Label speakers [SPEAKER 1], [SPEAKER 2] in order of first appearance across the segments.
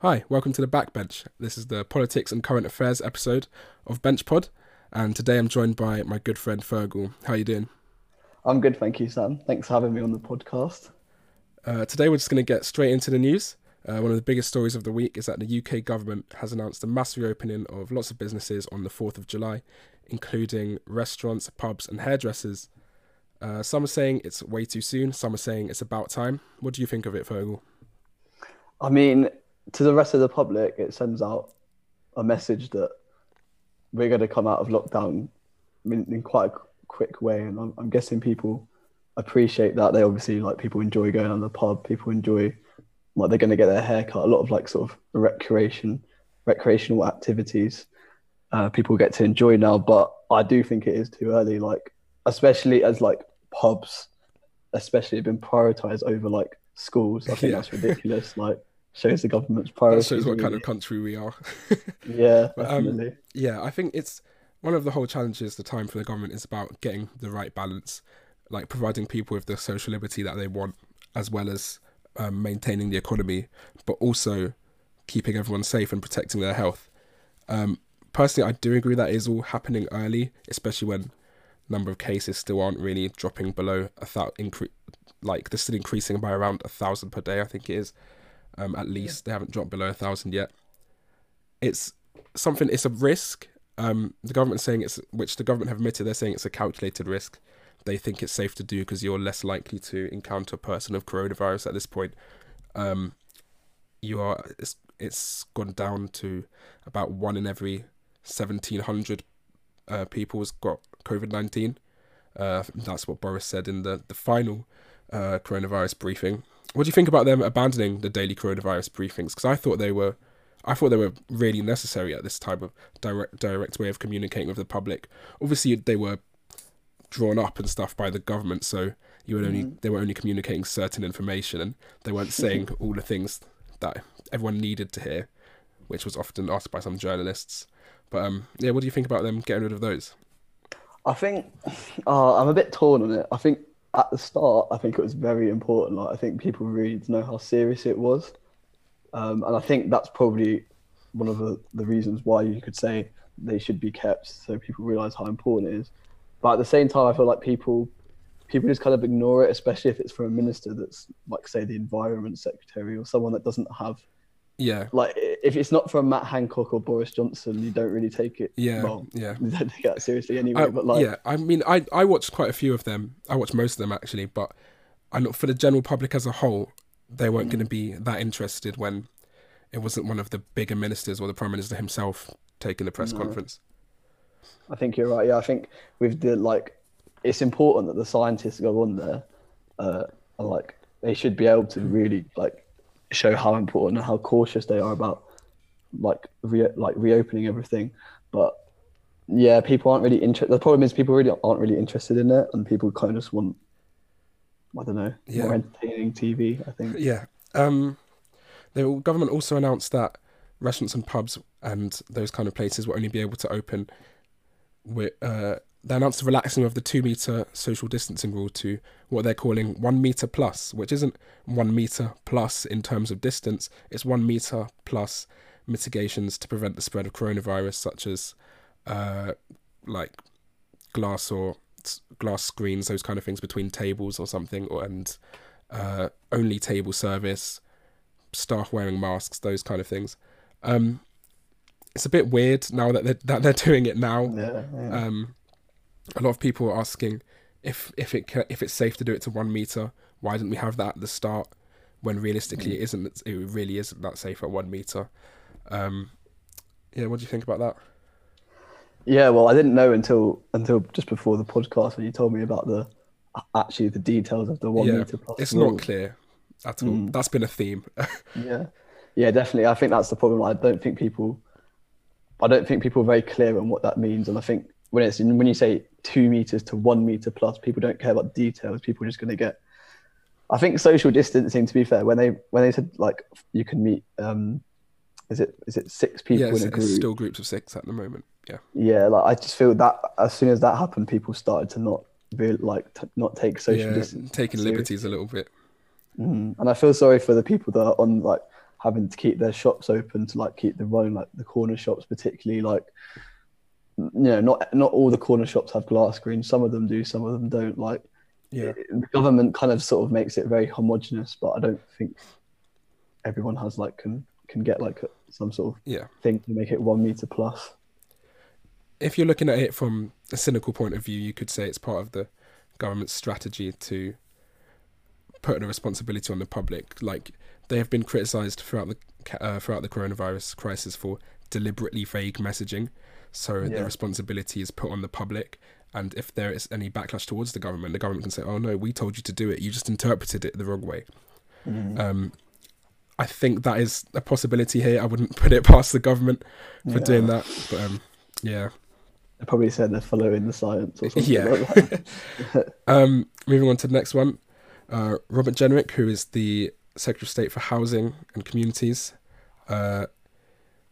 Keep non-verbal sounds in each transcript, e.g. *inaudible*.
[SPEAKER 1] Hi, welcome to the Backbench. This is the politics and current affairs episode of Bench Pod, and today I'm joined by my good friend Fergal. How are you doing?
[SPEAKER 2] I'm good, thank you, Sam. Thanks for having me on the podcast.
[SPEAKER 1] Uh, today we're just going to get straight into the news. Uh, one of the biggest stories of the week is that the UK government has announced a mass reopening of lots of businesses on the 4th of July, including restaurants, pubs, and hairdressers. Uh, some are saying it's way too soon, some are saying it's about time. What do you think of it, Fergal?
[SPEAKER 2] I mean, to the rest of the public, it sends out a message that we're going to come out of lockdown in, in quite a quick way, and I'm, I'm, guessing people appreciate that. They obviously like people enjoy going on the pub. People enjoy like they're going to get their hair cut. A lot of like sort of recreation, recreational activities. Uh, people get to enjoy now, but I do think it is too early. Like especially as like pubs, especially have been prioritized over like schools. I think yeah. that's ridiculous. Like shows the government's priority.
[SPEAKER 1] That shows what kind of country we are. *laughs*
[SPEAKER 2] yeah, but, um,
[SPEAKER 1] yeah, I think it's one of the whole challenges. The time for the government is about getting the right balance, like providing people with the social liberty that they want, as well as um, maintaining the economy, but also keeping everyone safe and protecting their health. Um, personally, I do agree that is all happening early, especially when number of cases still aren't really dropping below a thousand. Incre- like they're still increasing by around a thousand per day. I think it is um, at least. Yeah. They haven't dropped below a thousand yet. It's something. It's a risk. Um, the government saying it's which the government have admitted. They're saying it's a calculated risk. They think it's safe to do because you're less likely to encounter a person of coronavirus at this point. Um, you are. It's, it's gone down to about one in every seventeen hundred uh, people has got COVID nineteen. Uh, that's what Boris said in the the final uh, coronavirus briefing. What do you think about them abandoning the daily coronavirus briefings? Because I thought they were, I thought they were really necessary at this type of direct direct way of communicating with the public. Obviously, they were drawn up and stuff by the government, so you would only mm. they were only communicating certain information, and they weren't *laughs* saying all the things that everyone needed to hear, which was often asked by some journalists. But um, yeah, what do you think about them getting rid of those?
[SPEAKER 2] I think *laughs* uh, I'm a bit torn on it. I think at the start, I think it was very important. Like I think people really know how serious it was, um, and I think that's probably one of the, the reasons why you could say they should be kept, so people realize how important it is. But at the same time, I feel like people people just kind of ignore it, especially if it's from a minister that's like say the environment secretary or someone that doesn't have
[SPEAKER 1] yeah.
[SPEAKER 2] Like if it's not from Matt Hancock or Boris Johnson, you don't really take it.
[SPEAKER 1] Yeah. Well,
[SPEAKER 2] yeah. *laughs* You don't take it seriously anyway. I, but like,
[SPEAKER 1] yeah, I mean, I I watched quite a few of them. I watched most of them actually, but I know for the general public as a whole, they weren't mm. going to be that interested when it wasn't one of the bigger ministers or the prime minister himself taking the press no. conference.
[SPEAKER 2] I think you're right. Yeah, I think with the like, it's important that the scientists go on there, uh, and like they should be able to really like show how important and how cautious they are about like re- like reopening everything. But yeah, people aren't really interested. The problem is people really aren't really interested in it, and people kind of just want I don't know yeah. more entertaining TV. I think.
[SPEAKER 1] Yeah. Um, the government also announced that restaurants and pubs and those kind of places will only be able to open with uh, they announced the relaxing of the two meter social distancing rule to what they're calling one meter plus, which isn't one meter plus in terms of distance, it's one meter plus mitigations to prevent the spread of coronavirus, such as uh, like glass or glass screens, those kind of things between tables or something, or and uh, only table service, staff wearing masks, those kind of things. Um, it's a bit weird now that they're, that they're *laughs* doing it now.
[SPEAKER 2] Yeah, yeah.
[SPEAKER 1] Um, a lot of people are asking if if it if it's safe to do it to one meter. Why didn't we have that at the start? When realistically, mm. it isn't. It really isn't that safe at one meter. Um, yeah, what do you think about that?
[SPEAKER 2] Yeah, well, I didn't know until until just before the podcast when you told me about the actually the details of the one yeah, meter plus.
[SPEAKER 1] It's rule. not clear at all. Mm. That's been a theme. *laughs*
[SPEAKER 2] yeah, yeah, definitely. I think that's the problem. I don't think people, I don't think people are very clear on what that means, and I think when it's when you say two meters to one meter plus, people don't care about details. People are just going to get. I think social distancing. To be fair, when they when they said like you can meet, um, is it is it six people
[SPEAKER 1] yeah,
[SPEAKER 2] in a group?
[SPEAKER 1] still groups of six at the moment. Yeah.
[SPEAKER 2] Yeah, like I just feel that as soon as that happened, people started to not be like t- not take social yeah,
[SPEAKER 1] distancing, taking liberties a little bit.
[SPEAKER 2] Mm. And I feel sorry for the people that are on like having to keep their shops open to like keep them running, like the corner shops, particularly like you know, not not all the corner shops have glass screens. Some of them do, some of them don't. Like
[SPEAKER 1] Yeah.
[SPEAKER 2] the government kind of sort of makes it very homogenous, but I don't think everyone has like can can get like some sort of
[SPEAKER 1] Yeah.
[SPEAKER 2] thing to make it one meter plus.
[SPEAKER 1] if you're looking at it from a cynical point of view, you could say it's part of the government's strategy to put the responsibility on the public. Like they have been criticised throughout the uh, throughout the coronavirus crisis for deliberately vague messaging. So
[SPEAKER 2] Yeah.
[SPEAKER 1] the responsibility is put on the public. And if there is any backlash towards the government, the government can say, "Oh no, we told you to do it. You just interpreted it the wrong way." Um, I think that is a possibility here. I wouldn't *laughs* put it past the government for doing that. But um, yeah.
[SPEAKER 2] They probably said they're following the science or something
[SPEAKER 1] Yeah.
[SPEAKER 2] like that. *laughs* *laughs*
[SPEAKER 1] Um, moving on to the next one, uh, Robert Jenrick, who is the Secretary of State for Housing and Communities, uh,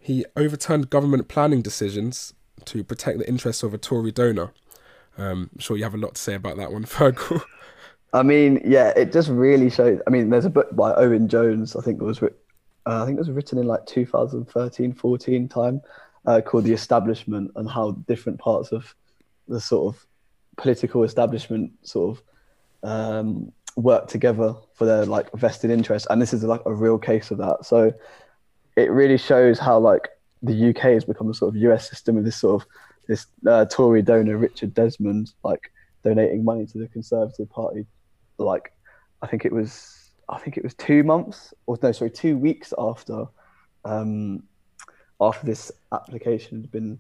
[SPEAKER 1] he overturned government planning decisions to protect the interests of a Tory donor. Um, I'm sure you have a lot to say about that one, *laughs* Fergal.
[SPEAKER 2] I mean, yeah, it just really shows. I mean, there's a book by Owen Jones. I think it was, uh, I think it was written in like 2013, 14 time, uh, called "The Establishment" and how different parts of the sort of political establishment sort of um, work together for their like vested interest. And this is like a real case of that. So it really shows how like the UK has become a sort of US system with this sort of this uh, Tory donor Richard Desmond like donating money to the Conservative Party. Like I think it was I think it was two months or no sorry two weeks after um, after this application had been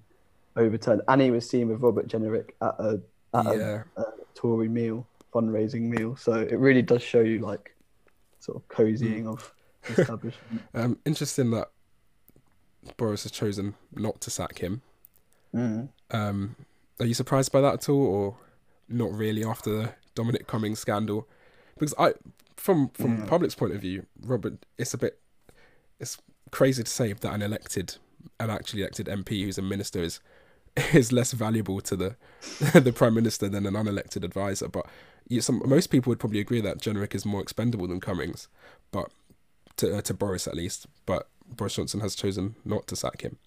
[SPEAKER 2] overturned, and he was seen with Robert Jenrick at a at a
[SPEAKER 1] yeah,
[SPEAKER 2] uh, Tory meal, fundraising meal. So it really does show you like sort of cozying of the establishment. *laughs*
[SPEAKER 1] um, interesting that Boris has chosen not to sack him.
[SPEAKER 2] Mm.
[SPEAKER 1] Um, are you surprised by that at all, or not really after the Dominic Cummings scandal? Because I, from from the public's point of view, Robert, it's a bit, it's crazy to say that an elected, an actually elected MP who's a minister is *laughs* is less valuable to the *laughs* the prime minister than an unelected advisor. But you, some most people would probably agree that Jenrick is more expendable than Cummings, but to uh, to Boris at least. But Boris Johnson has chosen not to sack him.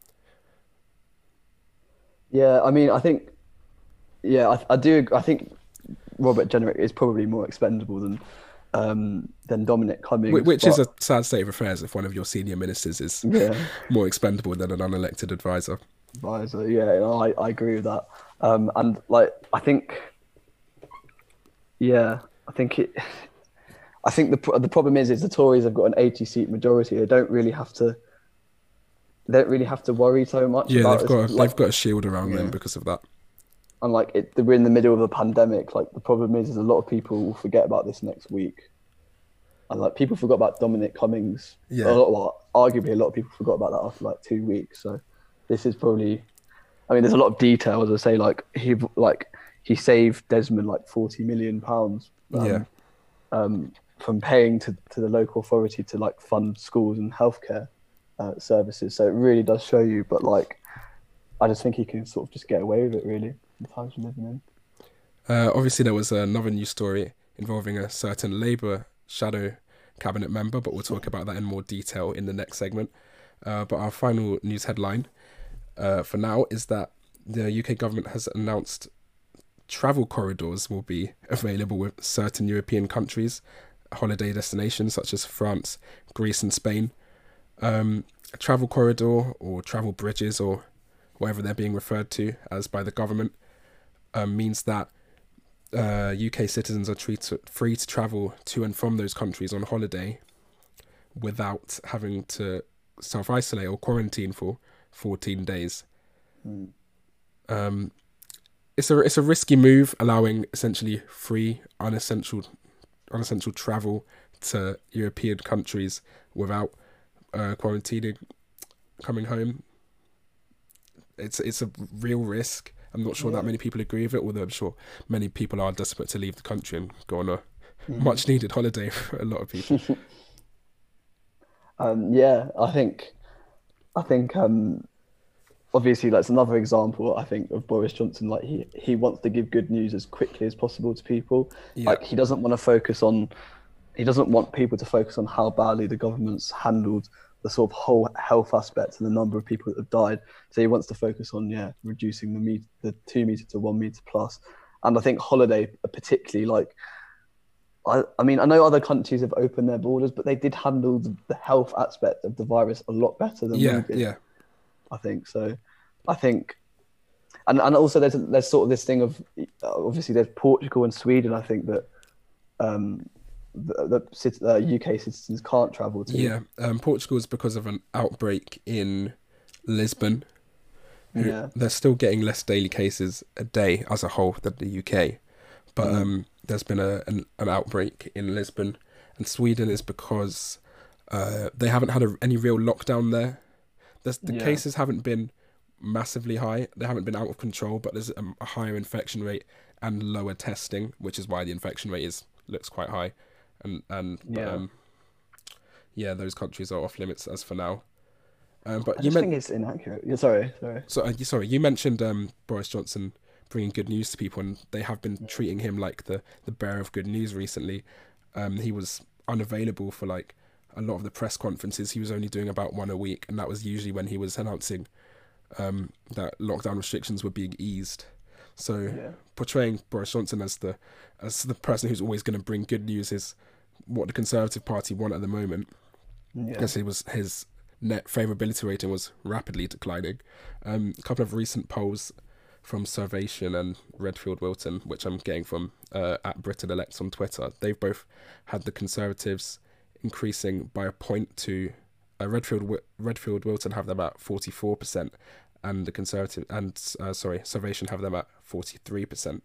[SPEAKER 2] Yeah, I mean, I think, yeah, I, I do. I think Robert Jenrick is probably more expendable than um, than Dominic Cummings,
[SPEAKER 1] Wh- Which is a sad state of affairs if one of your senior ministers is
[SPEAKER 2] yeah. *laughs*
[SPEAKER 1] more expendable than an unelected advisor.
[SPEAKER 2] advisor. Yeah, I, I agree with that. Um, and like, I think, yeah, I think it. I think the the problem is is the Tories have got an 80 seat majority. They don't really have to. They don't really have to worry so much.
[SPEAKER 1] Yeah,
[SPEAKER 2] about
[SPEAKER 1] they've got a,
[SPEAKER 2] like,
[SPEAKER 1] they've got a shield around them because of that.
[SPEAKER 2] and like it, we're in the middle of a pandemic. Like the problem is, is a lot of people will forget about this next week, and like people forgot about Dominic Cummings.
[SPEAKER 1] Yeah.
[SPEAKER 2] A lot, well, arguably, a lot of people forgot about that after like two weeks. So this is probably, I mean, there's a lot of detail as I say. Like he like he saved Desmond like forty million pounds.
[SPEAKER 1] Yeah.
[SPEAKER 2] Um, from paying to, to the local authority to like fund schools and healthcare uh, services. So it really does show you. But like, I just think he can sort of just get away with it. Really, the times we're living in.
[SPEAKER 1] Uh, obviously, there was another news story involving a certain Labour shadow cabinet member, but we'll talk about that in more detail in the next segment. Uh, but our final news headline uh, for now is that the UK government has announced travel corridors will be available with certain European countries, holiday destinations such as France, Greece, and Spain. Um, a travel corridor or travel bridges or whatever they're being referred to as by the government um, means that uh, UK citizens are treated free to travel to and from those countries on holiday without having to self isolate or quarantine for 14 days. Um, it's a it's a risky move, allowing essentially free unessential unessential travel to European countries without uh, quarantining, coming home. It's it's a real risk. I'm not sure that many people agree with it, although I'm sure many people are desperate to leave the country and go on a much needed holiday *laughs* for a lot of people. *laughs*
[SPEAKER 2] Um, yeah, I think, I think, um, obviously, that's another example. I think of Boris Johnson. Like he he wants to give good news as quickly as possible to people.
[SPEAKER 1] Yeah.
[SPEAKER 2] Like he doesn't want to focus on, he doesn't want people to focus on how badly the government's handled the sort of whole health aspect and the number of people that have died. So he wants to focus on yeah reducing the meter, the two meter to one meter plus. And I think holiday particularly like. I, I mean, I know other countries have opened their borders, but they did handle the, the health aspect of the virus a lot better than
[SPEAKER 1] Yeah,
[SPEAKER 2] we did.
[SPEAKER 1] yeah,
[SPEAKER 2] I think so. I think, and and also there's there's sort of this thing of obviously there's Portugal and Sweden. I think that um, the, the cit- uh, UK citizens can't travel to.
[SPEAKER 1] yeah. Um, Portugal is because of an outbreak in Lisbon.
[SPEAKER 2] Yeah.
[SPEAKER 1] they're still getting less daily cases a day as a whole than the UK, but
[SPEAKER 2] Mm.
[SPEAKER 1] um, there's been a an, an outbreak in Lisbon, and Sweden is because uh, they haven't had a, any real lockdown there. There's, the
[SPEAKER 2] Yeah.
[SPEAKER 1] cases haven't been massively high. They haven't been out of control, but there's a higher infection rate and lower testing, which is why the infection rate is looks quite high. And and but,
[SPEAKER 2] Yeah.
[SPEAKER 1] um, yeah, those countries are off limits as for now. Um, but
[SPEAKER 2] I
[SPEAKER 1] you
[SPEAKER 2] think it's inaccurate. Yeah, sorry, sorry.
[SPEAKER 1] so uh, sorry, you mentioned um, Boris Johnson bringing good news to people, and they have been treating him like the the bearer of good news recently. Um, he was unavailable for like a lot of the press conferences. He was only doing about one a week, and that was usually when he was announcing um, that lockdown restrictions were being eased. So
[SPEAKER 2] Yeah.
[SPEAKER 1] portraying Boris Johnson as the as the person who's always going to bring good news is what the Conservative Party want at the moment
[SPEAKER 2] Yeah.
[SPEAKER 1] because he was his net favorability rating was rapidly declining. Um, a couple of recent polls from Survation and Redfield Wilton, which I'm getting from uh, at Britain Elects on Twitter, they've both had the Conservatives increasing by a point to uh, Redfield Redfield Wilton have them at 44 percent, and the Conservative and uh, sorry Survation have them at 43 percent,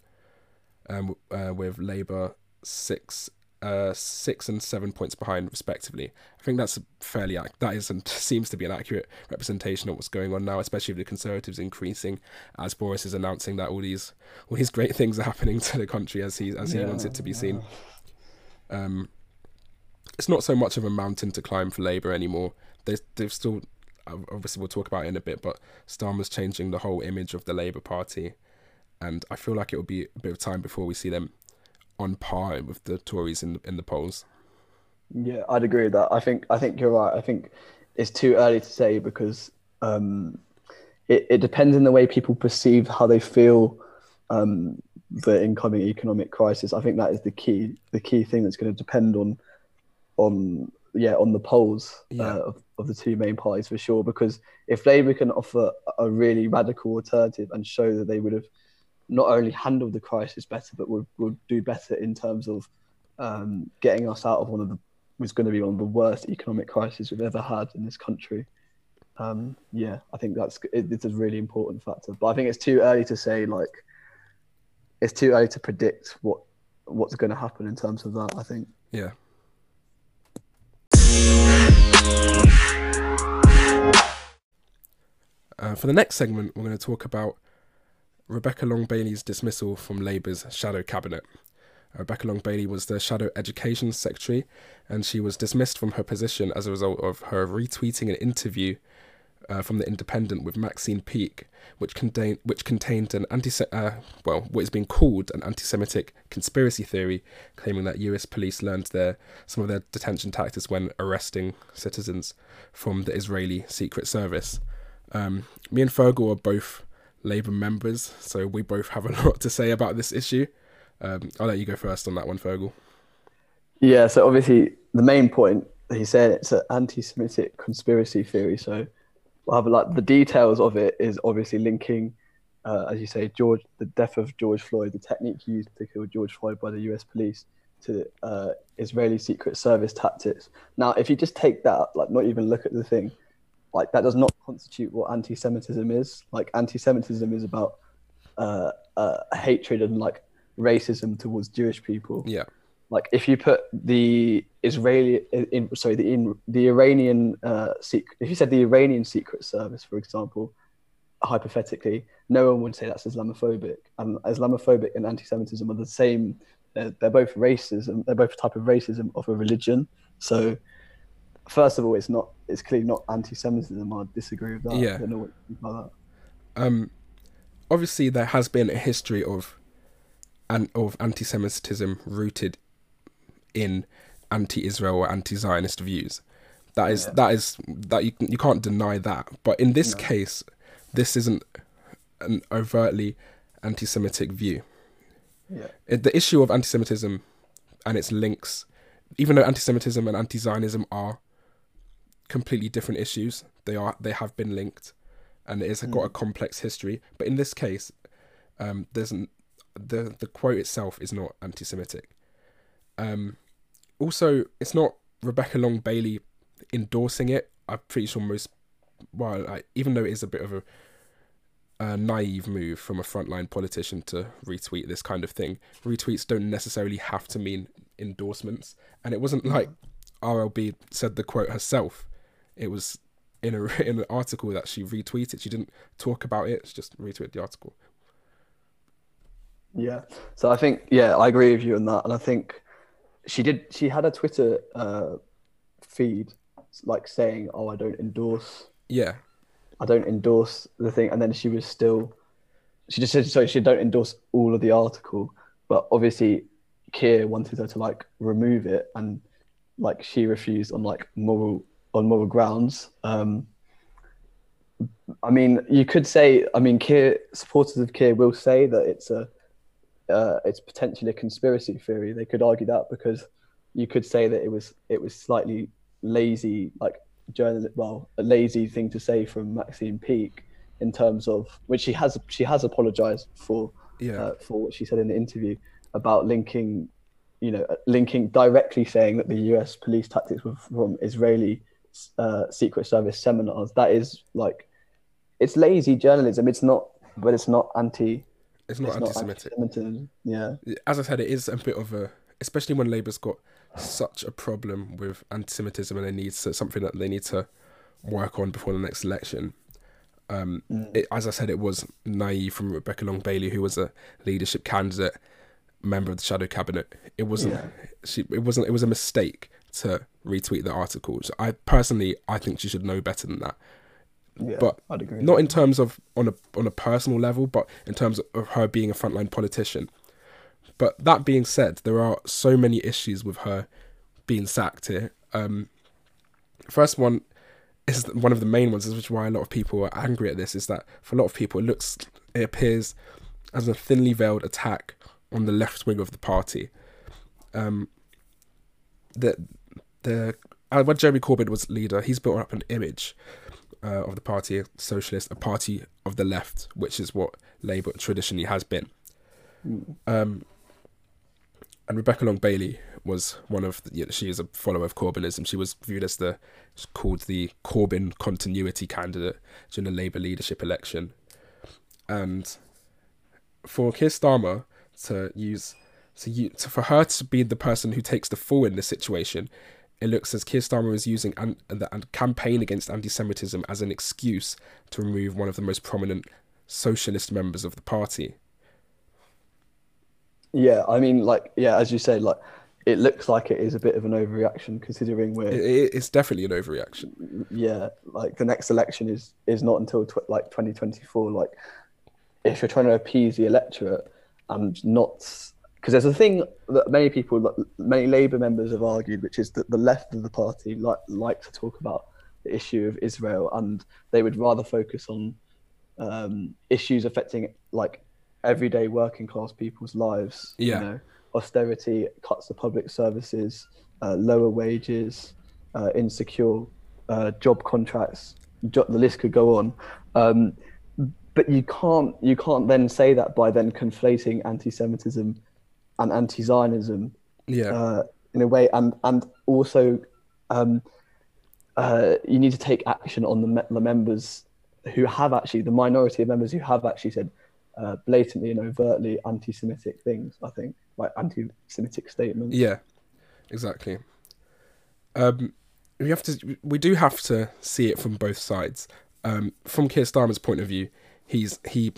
[SPEAKER 1] um, uh, with Labour six uh, six and seven points behind respectively. I think that's a fairly ac- that isn't *laughs* seems to be an accurate representation of what's going on now, especially with the Conservatives increasing as Boris is announcing that all these all these great things are happening *laughs* to the country as he as he wants it to be seen. Um, it's not so much of a mountain to climb for Labour anymore. They they've still obviously we'll talk about it in a bit, but Starmer's changing the whole image of the Labour Party, and I feel like it will be a bit of time before we see them on par with the Tories in in the polls.
[SPEAKER 2] Yeah, I'd agree with that. I think I think you're right. I think it's too early to say because um, it it depends on the way people perceive how they feel um, the incoming economic crisis. I think that is the key the key thing that's going to depend on on yeah on the polls
[SPEAKER 1] Yeah.
[SPEAKER 2] uh, of, of the two main parties for sure. Because if Labour can offer a really radical alternative and show that they would have not only handled the crisis better, but would, would do better in terms of um, getting us out of one of the was going to be one of the worst economic crises we've ever had in this country. Um, yeah, I think that's it, it's a really important factor. But I think it's too early to say like it's too early to predict what what's going to happen in terms of that. I think.
[SPEAKER 1] Yeah. Uh, for the next segment, we're going to talk about Rebecca Long Bailey's dismissal from Labour's shadow cabinet. Rebecca Long Bailey was the shadow education secretary, and she was dismissed from her position as a result of her retweeting an interview uh, from the Independent with Maxine Peake, which contained which contained an anti uh, well what is being called an anti-Semitic conspiracy theory, claiming that U.S. police learned their some of their detention tactics when arresting citizens from the Israeli Secret Service. Um, me and Fergal are both Labour members, so we both have a *laughs* lot to say about this issue. Um, I'll let you go first on that one, Fergal.
[SPEAKER 2] Yeah. So obviously the main point he said it's an anti-Semitic conspiracy theory. So we'll have like the details of it is obviously linking, uh, as you say, George, the death of George Floyd, the technique used to kill George Floyd by the U.S. police to uh, Israeli Secret Service tactics. Now, if you just take that, like not even look at the thing, like that does not constitute what anti-Semitism is. Like anti-Semitism is about uh, uh, hatred and like racism towards Jewish people.
[SPEAKER 1] Yeah,
[SPEAKER 2] like if you put the Israeli in sorry the in the Iranian uh secret if you said the Iranian secret service for example hypothetically no one would say that's Islamophobic. And Islamophobic and anti-Semitism are the same. They're, they're both racism they're both a type of racism of a religion. So first of all it's not it's clearly not anti-Semitism I disagree with that
[SPEAKER 1] Yeah.
[SPEAKER 2] I don't know what you about that
[SPEAKER 1] um, obviously there has been a history of and of anti-Semitism rooted in anti-Israel or anti-Zionist views, That is
[SPEAKER 2] Yeah.
[SPEAKER 1] that is that you you can't deny that. But in this
[SPEAKER 2] No.
[SPEAKER 1] case, this isn't an overtly anti-Semitic view.
[SPEAKER 2] Yeah.
[SPEAKER 1] It- the issue of anti-Semitism and its links, even though anti-Semitism and anti-Zionism are completely different issues, they are they have been linked, and it has got a complex history. But in this case, um, there's n- the the quote itself is not anti-Semitic. Um, also, it's not Rebecca Long Bailey endorsing it. I'm pretty sure most, well, like, even though it is a bit of a, a naive move from a frontline politician to retweet this kind of thing, retweets don't necessarily have to mean endorsements. And it wasn't like RLB said the quote herself. It was in a *laughs* in an article that she retweeted. She didn't talk about it. She just retweeted the article.
[SPEAKER 2] Yeah. So I think yeah, I agree with you on that, and I think she did. She had a Twitter uh, feed like saying, "Oh, I don't endorse.
[SPEAKER 1] Yeah,
[SPEAKER 2] I don't endorse the thing," and then she was still. She just said, "Sorry, she don't endorse all of the article," but obviously, Keir wanted her to like remove it, and like she refused on like moral on moral grounds. Um, I mean, you could say, I mean, Keir supporters of Keir will say that it's a, uh, it's potentially a conspiracy theory. They could argue that because you could say that it was it was slightly lazy, like journal, well, a lazy thing to say from Maxine Peake in terms of which she has she has apologized for
[SPEAKER 1] yeah,
[SPEAKER 2] uh, for what she said in the interview about linking, you know, linking directly saying that the U.S. police tactics were from Israeli uh, Secret Service seminars. That is like, it's lazy journalism. It's not, but it's not anti.
[SPEAKER 1] it's not
[SPEAKER 2] It's
[SPEAKER 1] anti-Semitic.
[SPEAKER 2] Yeah,
[SPEAKER 1] as I said, it is a bit of a, especially when Labour's got such a problem with anti-Semitism and they need to, something that they need to work on before the next election. Um, it, as I said, it was naive from Rebecca Long Bailey, who was a leadership candidate, member of the shadow cabinet. It wasn't.
[SPEAKER 2] Yeah.
[SPEAKER 1] She. It wasn't. It was a mistake to retweet the article. So I personally, I think she should know better than that.
[SPEAKER 2] yeah.
[SPEAKER 1] But
[SPEAKER 2] I'd agree.
[SPEAKER 1] Not in terms of on a on a personal level, but in terms of her being a frontline politician. But that being said, there are so many issues with her being sacked here. Um, first one is one of the main ones, which is why a lot of people are angry at this. Is that for a lot of people, it looks, it appears as a thinly veiled attack on the left wing of the party. Um, the the uh, when Jeremy Corbyn was leader, he's built up an image uh, of the party, socialist, a party of the left, which is what Labour traditionally has been. Um, and Rebecca Long Bailey was one of the, you know, she is a follower of Corbynism. She was viewed as the called the Corbyn continuity candidate during the Labour leadership election, and for Keir Starmer to use you to, for her to be the person who takes the fall in this situation, it looks as Keir Starmer is using an, the and campaign against anti-Semitism as an excuse to remove one of the most prominent socialist members of the party.
[SPEAKER 2] Yeah, I mean, like, yeah, as you say, like, it looks like it is a bit of an overreaction considering we're
[SPEAKER 1] it- it's definitely an overreaction.
[SPEAKER 2] yeah like the next election is is not until tw- like 2024 like if you're trying to appease the electorate and not because there's a thing that many people many labor members have argued which is that the left of the party like like to talk about the issue of israel and they would rather focus on um, issues affecting like everyday working class people's lives
[SPEAKER 1] Yeah.
[SPEAKER 2] you know austerity cuts to public services uh, lower wages uh, insecure uh, job contracts. Jo- the list could go on, um, but you can't you can't then say that by then conflating anti-Semitism and anti-Zionism
[SPEAKER 1] Yeah,
[SPEAKER 2] uh, in a way, and and also um, uh, you need to take action on the, me- the members who have actually the minority of members who have actually said uh, blatantly and overtly anti-Semitic things. I think like anti-Semitic statements.
[SPEAKER 1] yeah, exactly. Um, we have to. We do have to see it from both sides. Um, from Keir Starmer's point of view, he's he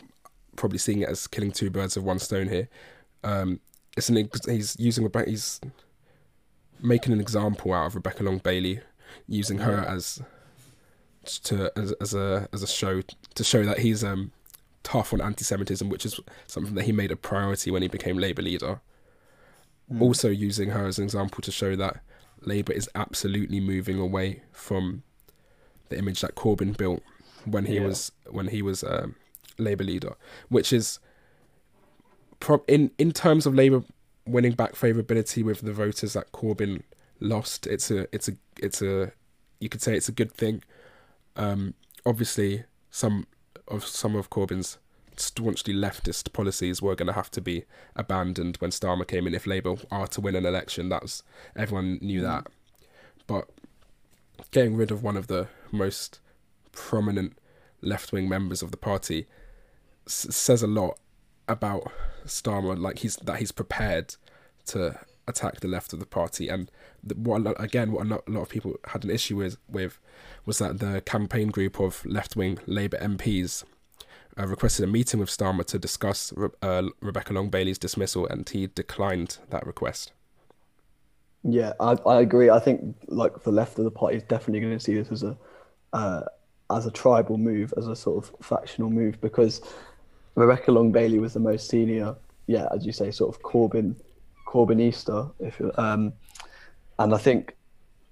[SPEAKER 1] probably seeing it as killing two birds with one stone here. Um, it's an ex- he's using Rebecca. He's making an example out of Rebecca Long Bailey, using her as to as, as a as a show to show that he's um tough on anti-Semitism, which is something that he made a priority when he became Labour leader. Also using her as an example to show that Labour is absolutely moving away from the image that Corbyn built when he
[SPEAKER 2] Yeah.
[SPEAKER 1] was when he was um, Labour leader, which is pro- in in terms of Labour winning back favourability with the voters that Corbyn lost. It's a it's a it's a you could say it's a good thing. Um, obviously, some of some of Corbyn's staunchly leftist policies were going to have to be abandoned when Starmer came in. If Labour are to win an election, that's everyone knew that. But getting rid of one of the most prominent left wing members of the party s- says a lot about Starmer. Like he's that he's prepared to attack the left of the party, and the, what again what a lot, a lot of people had an issue with with was that the campaign group of left wing Labour MPs uh, requested a meeting with Starmer to discuss Re- uh, Rebecca Long Bailey's dismissal, and he declined that request.
[SPEAKER 2] Yeah, I, I agree. I think like the left of the party is definitely going to see this as a uh, as a tribal move, as a sort of factional move, because Rebecca Long Bailey was the most senior, yeah, as you say, sort of Corbyn Corbynista, if you- um, and I think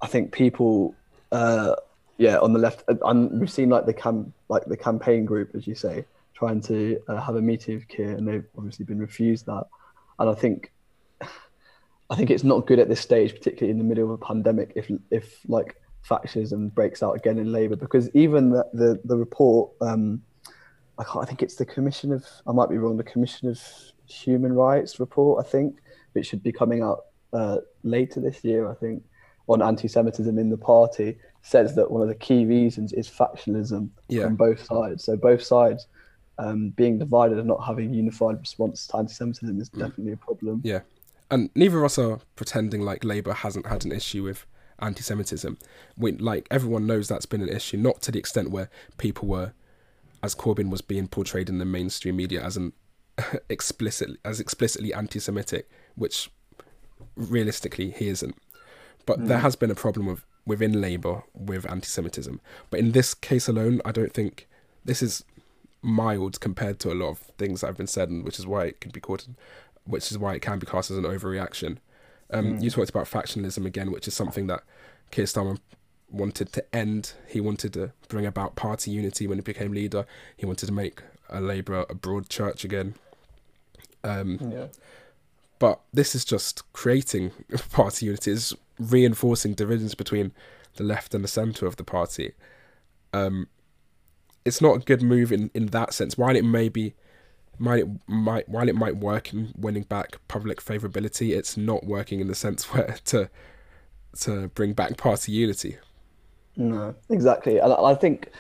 [SPEAKER 2] I think people, uh, yeah, on the left, and we've seen like the cam like the campaign group, as you say, trying to uh, have a meeting with Keir, and they've obviously been refused that, and I think I think it's not good at this stage, particularly in the middle of a pandemic, if if like fascism breaks out again in Labour, because even the the, the report, um, I can't, I think it's the Commission of, I might be wrong, the Commission of Human Rights report, I think, which should be coming out uh, later this year, I think, on anti-Semitism in the party, says that one of the key reasons is factionalism
[SPEAKER 1] Yeah.
[SPEAKER 2] from both sides. So both sides um, being divided and not having a unified response to anti-Semitism is definitely a problem.
[SPEAKER 1] Yeah. And neither of us are pretending like Labour hasn't had an issue with anti Semitism. We like everyone knows that's been an issue, not to the extent where people were as Corbyn was being portrayed in the mainstream media as an *laughs* explicit as explicitly anti Semitic, which realistically he isn't. But there has been a problem with within Labour with anti Semitism. But in this case alone, I don't think this is mild compared to a lot of things that have been said, and which is why it can be called, which is why it can be cast as an overreaction. Um, You talked about factionalism again, which is something that Keir Starmer wanted to end. He wanted to bring about party unity when he became leader. He wanted to make a Labour a broad church again. Um,
[SPEAKER 2] Yeah.
[SPEAKER 1] but this is just creating *laughs* party unity. It's reinforcing divisions between the left and the centre of the party. Um, it's not a good move in, in that sense. While it may be, might it might while it might work in winning back public favourability, it's not working in the sense *laughs* where to to bring back party unity.
[SPEAKER 2] No, exactly. And I I think,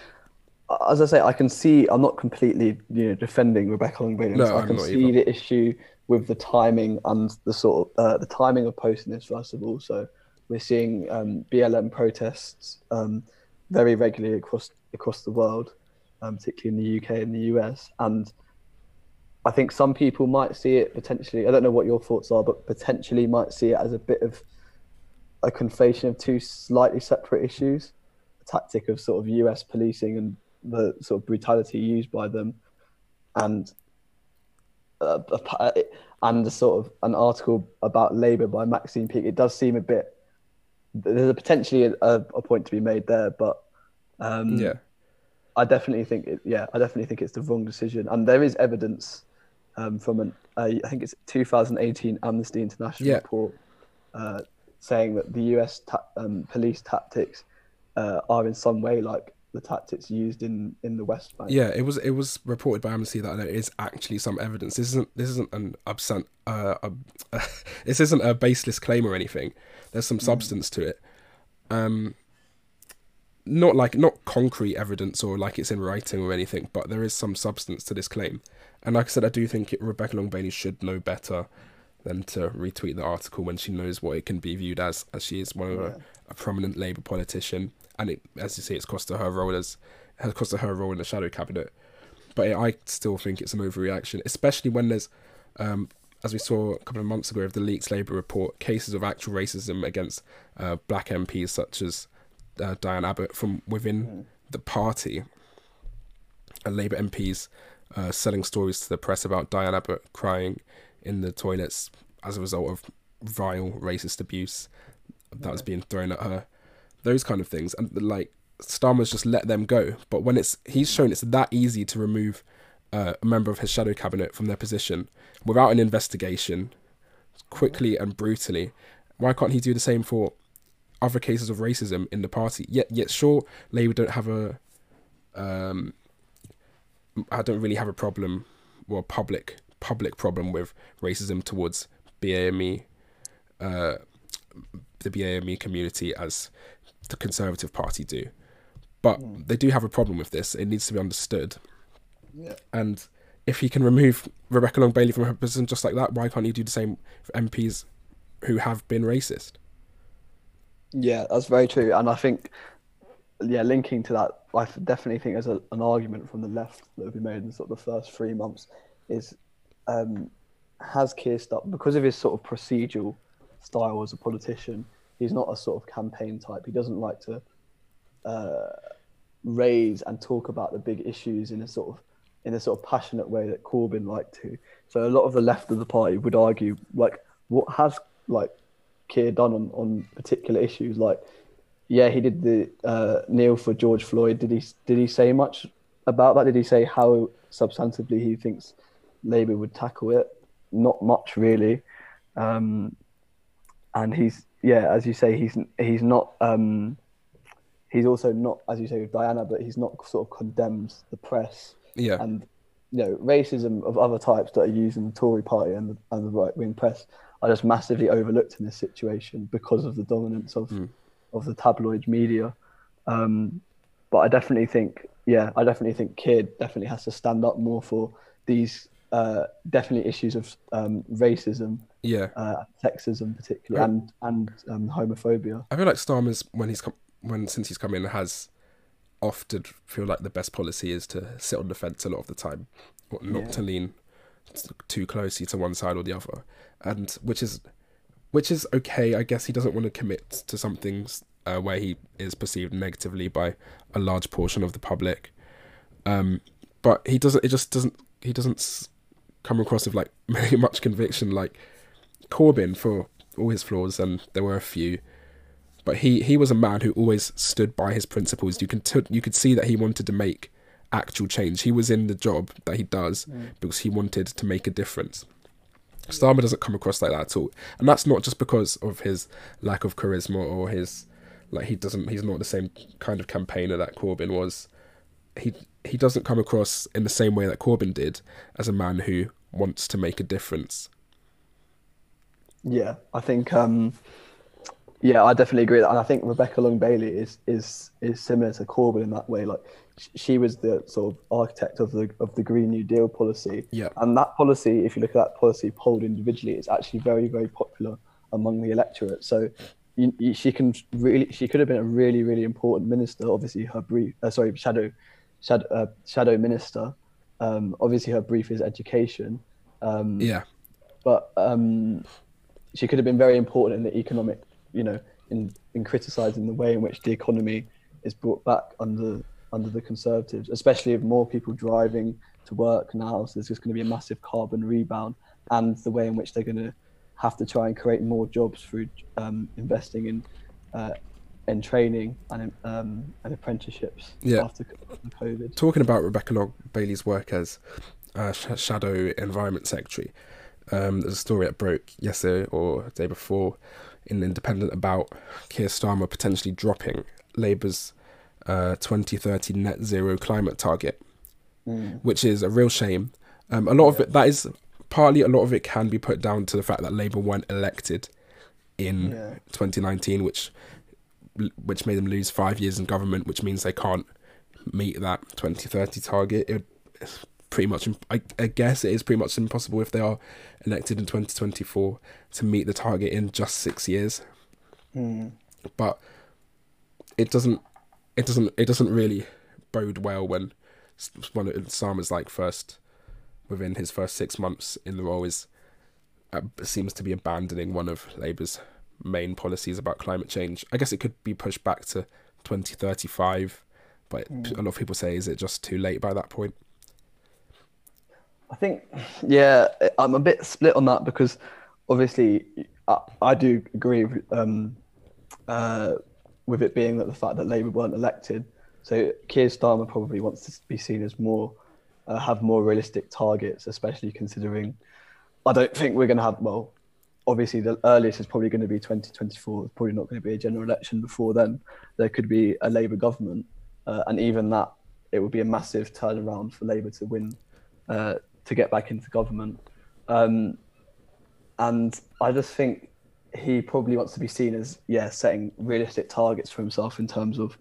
[SPEAKER 2] as I say, I can see. I'm not completely, you know, defending Rebecca Long Bailey.
[SPEAKER 1] No,
[SPEAKER 2] so I
[SPEAKER 1] I'm
[SPEAKER 2] can
[SPEAKER 1] not
[SPEAKER 2] see
[SPEAKER 1] either.
[SPEAKER 2] the issue with the timing and the sort of uh, the timing of posting this. First of all, so we're seeing um, BLM protests um, very regularly across across the world, um, particularly in the UK and the US, and I think some people might see it potentially. I don't know what your thoughts are, but potentially might see it as a bit of a conflation of two slightly separate issues tactic of sort of US policing and the sort of brutality used by them, and uh, and a sort of an article about Labour by Maxine Peake. It does seem a bit. There's a potentially a, a point to be made there, but um,
[SPEAKER 1] Yeah,
[SPEAKER 2] I definitely think it. Yeah, I definitely think it's the wrong decision, and there is evidence um, from an uh, I think it's 2018 Amnesty International
[SPEAKER 1] Yeah.
[SPEAKER 2] report uh, saying that the U.S. Ta- um, police tactics uh, are in some way like the tactics used in in the West Bank.
[SPEAKER 1] yeah. It was it was reported by Amnesty that there is actually some evidence. This isn't this isn't an absent uh, uh, *laughs* this isn't a baseless claim or anything. There's some substance to it. Um, not like not concrete evidence or like it's in writing or anything, but there is some substance to this claim. And like I said, I do think it, Rebecca Long Bailey should know better than to retweet the article when she knows what it can be viewed as, as she is one of a, a prominent Labour politician, and it, as you say, it's cost her her role as has cost her her role in the shadow cabinet. But I still think it's an overreaction, especially when there's, um, as we saw a couple of months ago of the leaked Labour report, cases of actual racism against uh, black MPs such as uh, Diane Abbott from within the party. And Labour MPs uh, selling stories to the press about Diane Abbott crying in the toilets as a result of vile racist abuse. that was being thrown at her, those kind of things, and like Starmer's just let them go. But when it's he's shown it's that easy to remove uh, a member of his shadow cabinet from their position without an investigation, quickly and brutally. Why can't he do the same for other cases of racism in the party? Yet, yet, sure, Labour don't have a. Um, I don't really have a problem, well, public public problem with racism towards BAME, uh, the BAME community as the Conservative Party do. But mm. they do have a problem with this. It needs to be understood.
[SPEAKER 2] Yeah.
[SPEAKER 1] And if he can remove Rebecca Long Bailey from her position just like that, why can't he do the same for MPs who have been racist?
[SPEAKER 2] Yeah, that's very true. And I think, yeah, linking to that, I definitely think there's a, an argument from the left that would be made in sort of the first three months is um, has Keir Starmer, because of his sort of procedural style as a politician, he's not a sort of campaign type. He doesn't like to uh, raise and talk about the big issues in a sort of in a sort of passionate way that Corbyn liked to. So a lot of the left of the party would argue, like, what has like Keir done on, on particular issues? Like, yeah, he did the uh, kneel for George Floyd. Did he did he say much about that? Did he say how substantively he thinks Labour would tackle it? Not much, really. Um, and he's yeah, as you say, he's he's not. Um, he's also not, as you say, with Diana, but he's not sort of condemned the press.
[SPEAKER 1] Yeah.
[SPEAKER 2] And you know, racism of other types that are used in the Tory party and the, and the right wing press are just massively overlooked in this situation because of the dominance of mm. of the tabloid media. Um, but I definitely think, yeah, I definitely think Keir definitely has to stand up more for these uh, definitely issues of um, racism,
[SPEAKER 1] yeah,
[SPEAKER 2] uh, sexism particularly, and and um, homophobia.
[SPEAKER 1] I feel like Starmer's when he's come when since he's come in has often feel like the best policy is to sit on the fence a lot of the time, or not yeah. to lean too closely to one side or the other, and which is which is okay. I guess he doesn't want to commit to something uh, where he is perceived negatively by a large portion of the public. Um, but he doesn't. It just doesn't. He doesn't come across with like *laughs* very much conviction like Corbyn for all his flaws, and there were a few. But he, he was a man who always stood by his principles. You can t- you could see that he wanted to make actual change. He was in the job that he does mm. because he wanted to make a difference. Starmer doesn't come across like that at all, and that's not just because of his lack of charisma or his like he doesn't he's not the same kind of campaigner that Corbyn was. He he doesn't come across in the same way that Corbyn did as a man who wants to make a difference.
[SPEAKER 2] Yeah, I think um, yeah, I definitely agree. And I think Rebecca Long Bailey is is is similar to Corbyn in that way. Like she was the sort of architect of the of the Green New Deal policy.
[SPEAKER 1] Yeah.
[SPEAKER 2] And that policy, if you look at that policy polled individually, it's actually very very popular among the electorate. So you, you, she can really she could have been a really really important minister. Obviously, her brief uh, sorry shadow shadow uh, shadow minister. Um, obviously, her brief is education. Um,
[SPEAKER 1] yeah.
[SPEAKER 2] But um, she could have been very important in the economic you know, in in criticising the way in which the economy is brought back under under the Conservatives, especially if more people driving to work now. So there's just going to be a massive carbon rebound, and the way in which they're going to have to try and create more jobs through um, investing in uh, in training and um, and apprenticeships
[SPEAKER 1] yeah.
[SPEAKER 2] after COVID.
[SPEAKER 1] Talking about Rebecca Long Bailey's work as uh, Shadow Environment Secretary, um, there's a story that broke yesterday or day before in Independent about Keir Starmer potentially dropping Labour's uh, 2030 net zero climate target,
[SPEAKER 2] mm.
[SPEAKER 1] which is a real shame. Um, a lot of it, that is partly, a lot of it can be put down to the fact that Labour weren't elected in yeah. 2019, which which made them lose five years in government, which means they can't meet that 2030 target. It, pretty much, I, I guess it is pretty much impossible if they are elected in 2024 to meet the target in just six years.
[SPEAKER 2] Mm.
[SPEAKER 1] But it doesn't, it doesn't, it doesn't really bode well when one of Starmer's like first within his first six months in the role is uh, seems to be abandoning one of Labour's main policies about climate change. I guess it could be pushed back to 2035, but mm. a lot of people say is it just too late by that point?
[SPEAKER 2] I think, yeah, I'm a bit split on that because obviously I, I do agree with, um, uh, with it being that the fact that Labour weren't elected. So Keir Starmer probably wants to be seen as more, uh, have more realistic targets, especially considering I don't think we're going to have, well, obviously the earliest is probably going to be 2024. There's probably not going to be a general election before then. There could be a Labour government. Uh, and even that, it would be a massive turnaround for Labour to win, uh, to get back into government. Um, and I just think he probably wants to be seen as yeah setting realistic targets for himself in terms of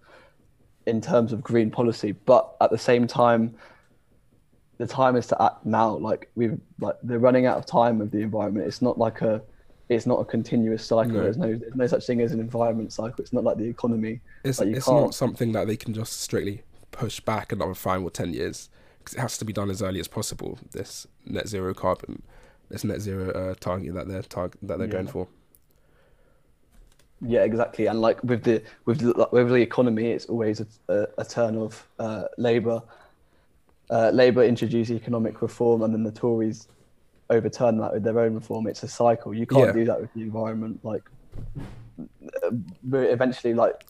[SPEAKER 2] in terms of green policy but at the same time the time is to act now like we've like they're running out of time with the environment it's not like a it's not a continuous cycle no. there's no there's no such thing as an environment cycle it's not like the economy
[SPEAKER 1] it's, like it's not something that they can just strictly push back another five or ten years because it has to be done as early as possible this net zero carbon this net zero uh, target that they're target that they're yeah. going for
[SPEAKER 2] yeah, exactly. And like with the with the, with the economy, it's always a, a, a turn of uh, Labour. Uh, Labour introduce economic reform, and then the Tories overturn that with their own reform. It's a cycle. You can't yeah. do that with the environment. Like, uh, eventually, like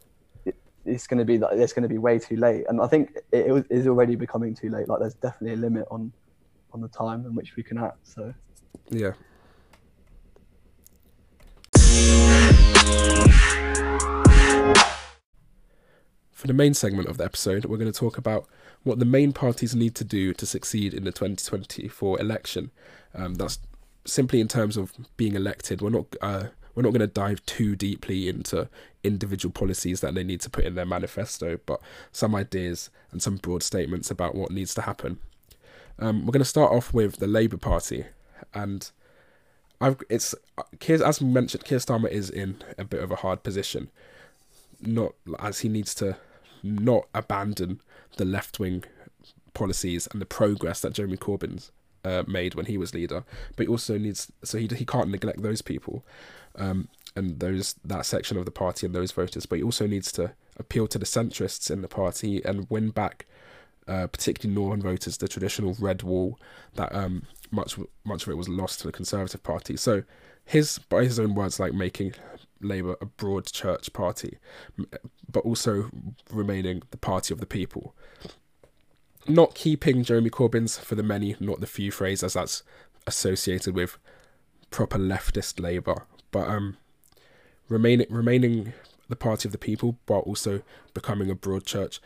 [SPEAKER 2] it, it's going to be like it's going to be way too late. And I think it, it is already becoming too late. Like, there's definitely a limit on on the time in which we can act. So,
[SPEAKER 1] yeah. For the main segment of the episode, we're going to talk about what the main parties need to do to succeed in the 2024 election. Um, that's simply in terms of being elected. We're not uh, we're not going to dive too deeply into individual policies that they need to put in their manifesto, but some ideas and some broad statements about what needs to happen. Um, we're going to start off with the Labour Party, and I've it's as mentioned, Keir Starmer is in a bit of a hard position, not as he needs to not abandon the left wing policies and the progress that Jeremy Corbyn's uh, made when he was leader, but he also needs so he he can't neglect those people um, and those that section of the party and those voters, but he also needs to appeal to the centrists in the party and win back, uh, particularly northern voters, the traditional red wall that um, much much of it was lost to the Conservative Party. So his by his own words, like making Labour a broad church party, but also remaining the party of the people. Not keeping Jeremy Corbyn's for the many, not the few phrase, as that's associated with proper leftist Labour, but um, remaining remaining the party of the people, but also becoming a broad church.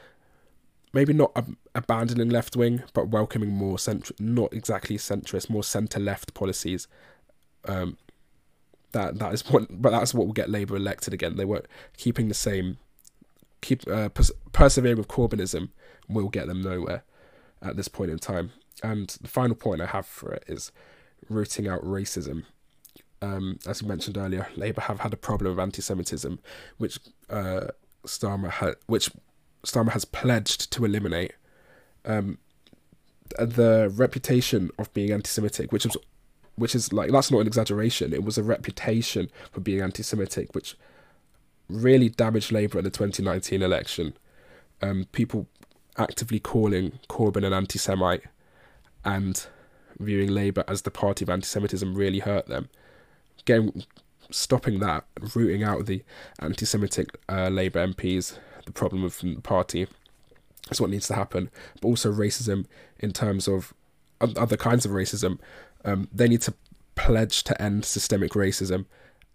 [SPEAKER 1] Maybe not ab- abandoning left wing, but welcoming more centr- not exactly centrist, more centre left policies um, that that is what, but that's what will get Labour elected again. They were keeping the same, keep uh, pers- persevering with Corbynism will get them nowhere at this point in time. And the final point I have for it is rooting out racism. Um, as you mentioned earlier, Labour have had a problem of anti-Semitism, which uh, Starmer ha- which Starmer has pledged to eliminate. Um, the reputation of being anti-Semitic, which was which is like that's not an exaggeration. It was a reputation for being anti-Semitic, which really damaged Labour in the 2019 election. Um, people actively calling Corbyn an anti-Semite and viewing Labour as the party of anti-Semitism really hurt them. Getting stopping that, rooting out the anti-Semitic uh, Labour MPs, the problem of the party, is what needs to happen. But also racism in terms of other kinds of racism, um, they need to pledge to end systemic racism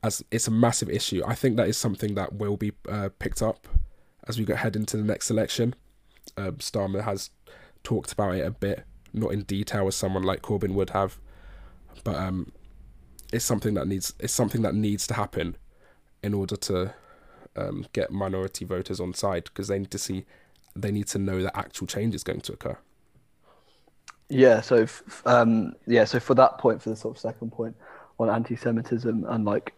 [SPEAKER 1] as it's a massive issue. I think that is something that will be uh, picked up as we head into the next election. Uh, Starmer has talked about it a bit, not in detail as someone like Corbyn would have, but um, it's something that needs it's something that needs to happen in order to um, get minority voters on side because they need to see they need to know that actual change is going to occur.
[SPEAKER 2] Yeah. So, um, yeah. So for that point, for the sort of second point on anti-Semitism and like,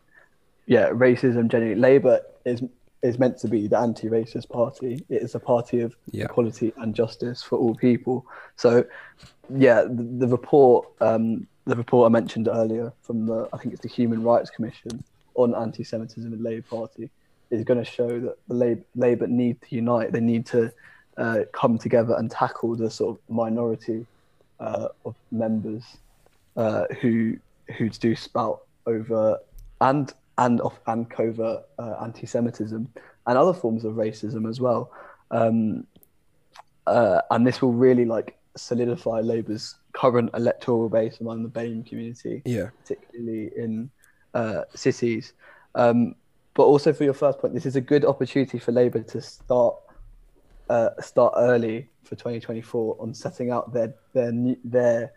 [SPEAKER 2] yeah, racism generally, Labour is is meant to be the anti-racist party. It is a party of yeah. equality and justice for all people. So, yeah, the, the report, um, the report I mentioned earlier from the, I think it's the Human Rights Commission on anti-Semitism in Labour Party, is going to show that the Labour, Labour need to unite. They need to uh, come together and tackle the sort of minority uh, of members uh, who who do spout over and and off and covert uh, anti-Semitism and other forms of racism as well. Um, uh, and this will really like solidify Labour's current electoral base among the BAME community,
[SPEAKER 1] Yeah.
[SPEAKER 2] particularly in uh, cities. Um, but also for your first point, this is a good opportunity for Labour to start uh, start early for 2024 on setting out their their their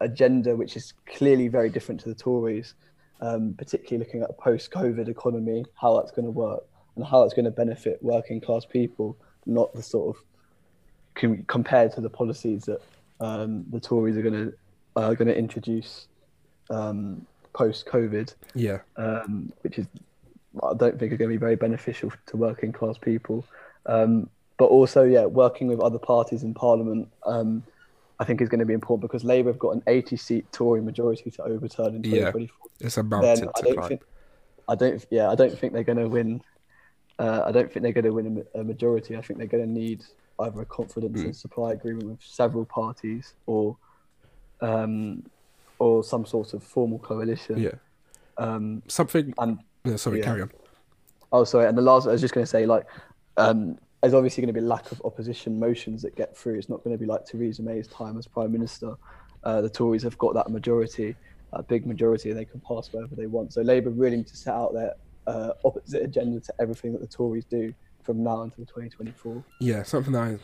[SPEAKER 2] agenda, which is clearly very different to the Tories, um, particularly looking at a post-COVID economy, how that's going to work, and how it's going to benefit working class people, not the sort of com- compared to the policies that um, the Tories are going to are going to introduce um, post-COVID
[SPEAKER 1] Yeah.
[SPEAKER 2] um, which is I don't think are going to be very beneficial to working class people. Um, but also, yeah, working with other parties in Parliament, um, I think is going to be important because Labour have got an 80-seat Tory majority to overturn in
[SPEAKER 1] Yeah.
[SPEAKER 2] 2024.
[SPEAKER 1] It's a mountain
[SPEAKER 2] I
[SPEAKER 1] to
[SPEAKER 2] don't
[SPEAKER 1] climb.
[SPEAKER 2] think, I don't, yeah, I don't think they're going to win. Uh, I don't think they're going to win a a, majority. I think they're going to need either a confidence
[SPEAKER 1] Mm.
[SPEAKER 2] and supply agreement with several parties or, um, or some sort of formal coalition.
[SPEAKER 1] Yeah.
[SPEAKER 2] Um,
[SPEAKER 1] Something.
[SPEAKER 2] and
[SPEAKER 1] No, sorry,
[SPEAKER 2] yeah.
[SPEAKER 1] carry on.
[SPEAKER 2] Oh, sorry. And the last, I was just going to say, like, um, there's obviously going to be lack of opposition motions that get through. It's not going to be like Theresa May's time as prime minister. Uh, the Tories have got that majority, a big majority, and they can pass whatever they want. So Labour really need to set out their uh, opposite agenda to everything that the Tories do from now until 2024.
[SPEAKER 1] Yeah, something that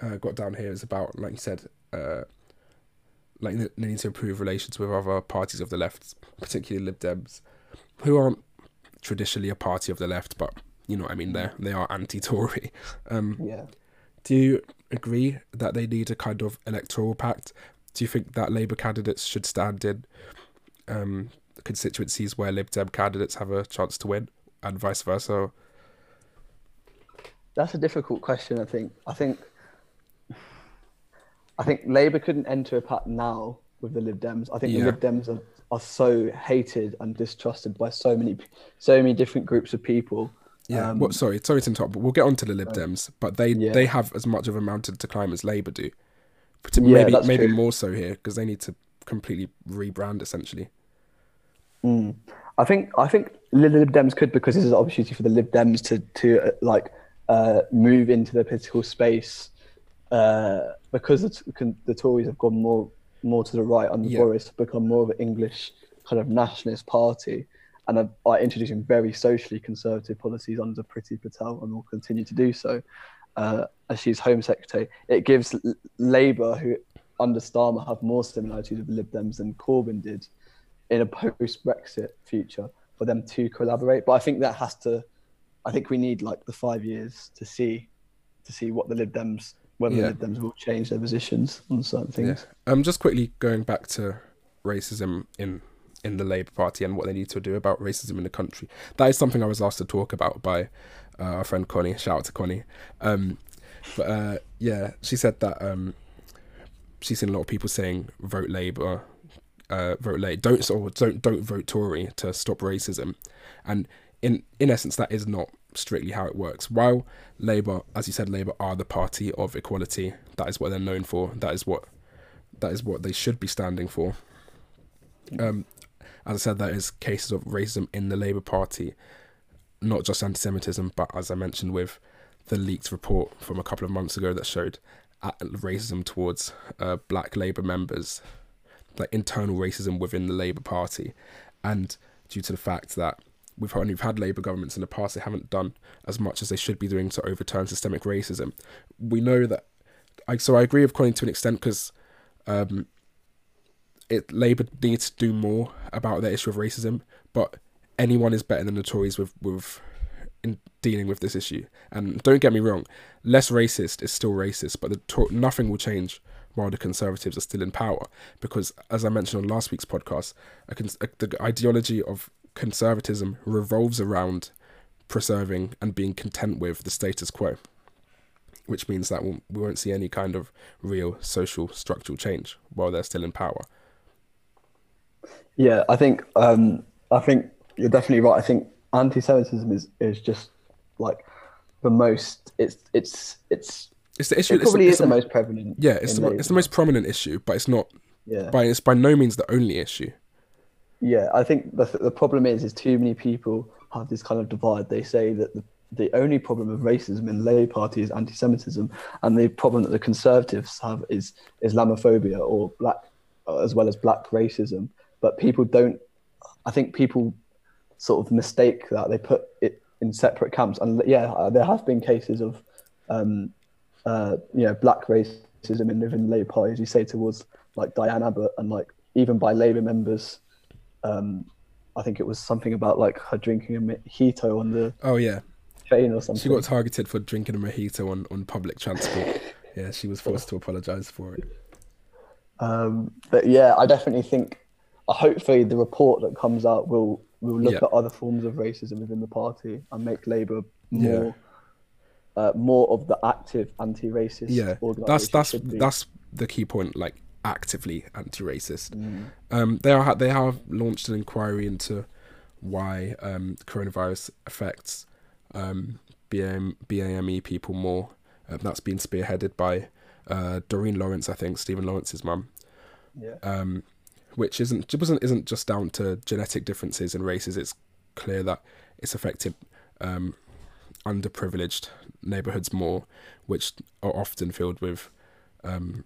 [SPEAKER 1] I uh, got down here is about, like you said, uh, like they need to improve relations with other parties of the left, particularly Lib Dems, who aren't traditionally a party of the left, but you know what I mean. They they are anti-Tory. *laughs* Um,
[SPEAKER 2] Yeah.
[SPEAKER 1] do you agree that they need a kind of electoral pact? Do you think that Labour candidates should stand in um, constituencies where Lib Dem candidates have a chance to win, and vice versa?
[SPEAKER 2] That's a difficult question. I think. I think. I think Labour couldn't enter a pact now with the Lib Dems. I think
[SPEAKER 1] Yeah.
[SPEAKER 2] the Lib Dems are, are so hated and distrusted by so many, so many different groups of people.
[SPEAKER 1] Yeah.
[SPEAKER 2] Um,
[SPEAKER 1] what, sorry, sorry to interrupt, but we'll get on to the Lib Dems. But they
[SPEAKER 2] Yeah.
[SPEAKER 1] they have as much of a mountain to climb as Labour do. But
[SPEAKER 2] Yeah,
[SPEAKER 1] maybe maybe
[SPEAKER 2] true.
[SPEAKER 1] more so here because they need to completely rebrand essentially.
[SPEAKER 2] Mm. I think I think the Lib Dems could because this is an opportunity for the Lib Dems to to uh, like uh, move into the political space uh, because the, t- the Tories have gone more more to the right under
[SPEAKER 1] Yeah.
[SPEAKER 2] Boris, have become more of an English kind of nationalist party, and are, are introducing very socially conservative policies under Priti Patel, and will continue to do so uh, as she's Home Secretary. It gives Labour, who under Starmer have more similarities with the Lib Dems than Corbyn did, in a post-Brexit future for them to collaborate. But I think that has to. I think we need like the five years to see, to see what the Lib Dems, whether
[SPEAKER 1] Yeah.
[SPEAKER 2] the Lib Dems will change their positions on certain things.
[SPEAKER 1] Um, just quickly going back to racism in in the Labour Party and what they need to do about racism in the country. That is something I was asked to talk about by uh, our friend Connie. Shout out to Connie. Um, but uh, yeah, she said that um, she's seen a lot of people saying vote Labour, uh, vote late, don't or don't don't vote Tory to stop racism, and in in essence that is not strictly how it works. While Labour, as you said, Labour are the party of equality. That is what they're known for. That is what that is what they should be standing for. Um, as I said, there is cases of racism in the Labour Party, not just anti-Semitism, but as I mentioned with the leaked report from a couple of months ago that showed racism towards uh, black Labour members, like internal racism within the Labour Party, and due to the fact that we've only had Labour governments in the past, they haven't done as much as they should be doing to overturn systemic racism. We know that. I so I agree with Connie to an extent because um, it Labour needs to do more about the issue of racism, but anyone is better than the Tories with with in dealing with this issue. And don't get me wrong, less racist is still racist, but the to- nothing will change while the Conservatives are still in power. Because as I mentioned on last week's podcast, a cons- a, the ideology of conservatism revolves around preserving and being content with the status quo. Which means that we'll, we won't see any kind of real social structural change while they're still in power.
[SPEAKER 2] Yeah, I think um, I think you're definitely right. I think anti-Semitism is is just like the most. It's it's it's
[SPEAKER 1] It's the issue.
[SPEAKER 2] it
[SPEAKER 1] it's,
[SPEAKER 2] probably
[SPEAKER 1] it's
[SPEAKER 2] is the most prevalent.
[SPEAKER 1] Yeah, it's the, it's the most prominent issue, but it's not.
[SPEAKER 2] Yeah.
[SPEAKER 1] By it's by no means the only issue.
[SPEAKER 2] Yeah, I think the the problem is is too many people have this kind of divide. They say that the the only problem of racism in the Labour Party is anti-Semitism, and the problem that the Conservatives have is Islamophobia or black, as well as black racism. But people don't. I think people sort of mistake that they put it in separate camps. And yeah, uh, there have been cases of, um, uh, you know, black racism in within the Labour Party, as you say, towards like Diane Abbott and like even by Labour members. Um, I think it was something about like her drinking a mojito on the
[SPEAKER 1] oh yeah
[SPEAKER 2] train or something.
[SPEAKER 1] She got targeted for drinking a mojito on, on public transport. *laughs* yeah, she was forced to apologise for it.
[SPEAKER 2] Um, but yeah, I definitely think. Hopefully, the report that comes out will will look yeah. at other forms of racism within the party and make Labour more. Yeah. Uh, more of the active anti-racist.
[SPEAKER 1] Yeah, that's that's that's the key point. Like actively anti-racist. Mm. Um, they are they have launched an inquiry into why um, coronavirus affects um, BAM, BAME people more. Uh, that's been spearheaded by uh, Doreen Lawrence, I think, Stephen Lawrence's mum.
[SPEAKER 2] Yeah.
[SPEAKER 1] Um, which isn't wasn't isn't just down to genetic differences in races. It's clear that it's affected um, underprivileged neighborhoods more, which are often filled with, um,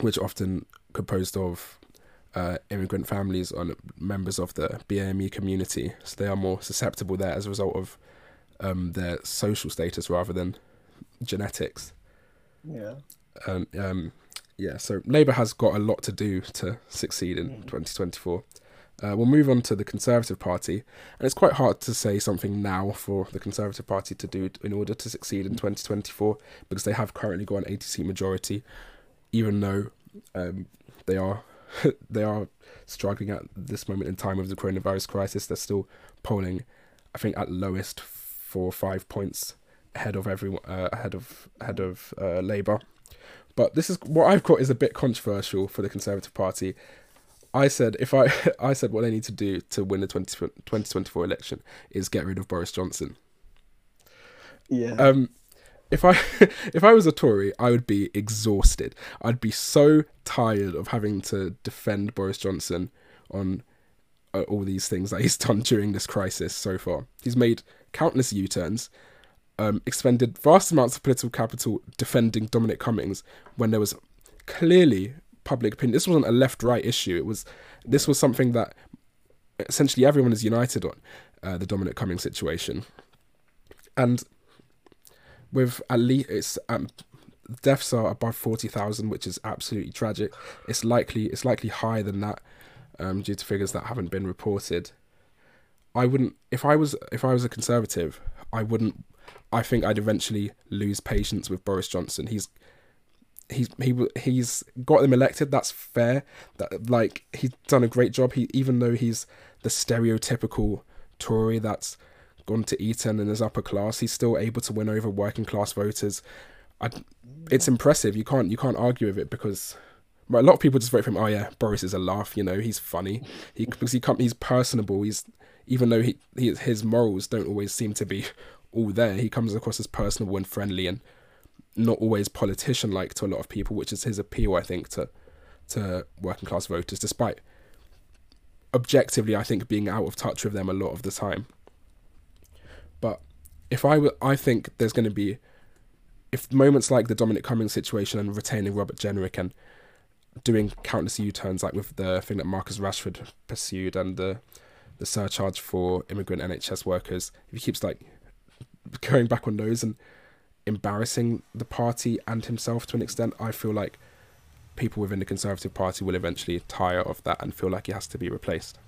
[SPEAKER 1] which are often composed of uh, immigrant families and members of the BAME community. So they are more susceptible there as a result of um, their social status rather than genetics.
[SPEAKER 2] Yeah.
[SPEAKER 1] And um, yeah, so Labour has got a lot to do to succeed in mm. 2024. Uh, we'll move on to the Conservative Party, and it's quite hard to say something now for the Conservative Party to do in order to succeed in 2024 because they have currently got an 80 seat majority, even though um, they are *laughs* they are struggling at this moment in time of the coronavirus crisis. They're still polling, I think, at lowest four or five points ahead of everyone uh, ahead of ahead of uh, Labour. But this is what I've got is a bit controversial for the Conservative Party. I said if I *laughs* I said what they need to do to win the 20, 2024 election is get rid of Boris Johnson.
[SPEAKER 2] Yeah.
[SPEAKER 1] Um if I *laughs* if I was a Tory, I would be exhausted. I'd be so tired of having to defend Boris Johnson on uh, all these things that he's *laughs* done during this crisis so far. He's made countless U turns, um, expended vast amounts of political capital defending Dominic Cummings when there was clearly public opinion. This wasn't a left right issue. It was this was something that essentially everyone is united on uh, the Dominic Cummings situation, and with at least it's um, deaths are above forty thousand, which is absolutely tragic. It's likely it's likely higher than that um, due to figures that haven't been reported. I wouldn't if I was if I was a conservative, I wouldn't. I think I'd eventually lose patience with Boris Johnson. He's he's he he's got them elected. That's fair. That like he's done a great job. He even though he's the stereotypical Tory that's gone to Eton and is upper class, he's still able to win over working class voters. I, it's impressive. You can't you can't argue with it because a lot of people just vote for him. Oh yeah, Boris is a laugh. You know, he's funny. He because he he's personable. He's even though he, he his morals don't always seem to be all there, he comes across as personable and friendly and not always politician like to a lot of people, which is his appeal, I think, to to working class voters, despite objectively, I think, being out of touch with them a lot of the time. But if I were, I think there's going to be, if moments like the Dominic Cummings situation and retaining Robert Jenrick and doing countless U turns, like with the thing that Marcus Rashford pursued and the the surcharge for immigrant NHS workers, if he keeps like going back on those and embarrassing the party and himself to an extent, I feel like people within the Conservative Party will eventually tire of that and feel like he has to be replaced.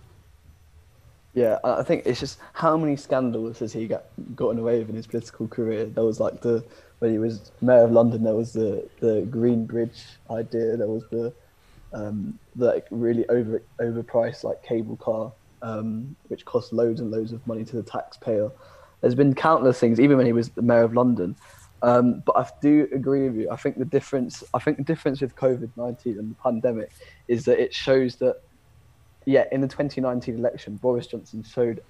[SPEAKER 2] Yeah, I think it's just how many scandals has he got gotten away with in his political career? There was like the when he was mayor of London, there was the the Green Bridge idea, there was the um, the like really over overpriced like cable car um, which cost loads and loads of money to the taxpayer. There's been countless things, even when he was the mayor of London. Um, but I do agree with you. I think the difference, I think the difference with COVID nineteen and the pandemic is that it shows that, yeah, in the 2019 election, Boris Johnson showed,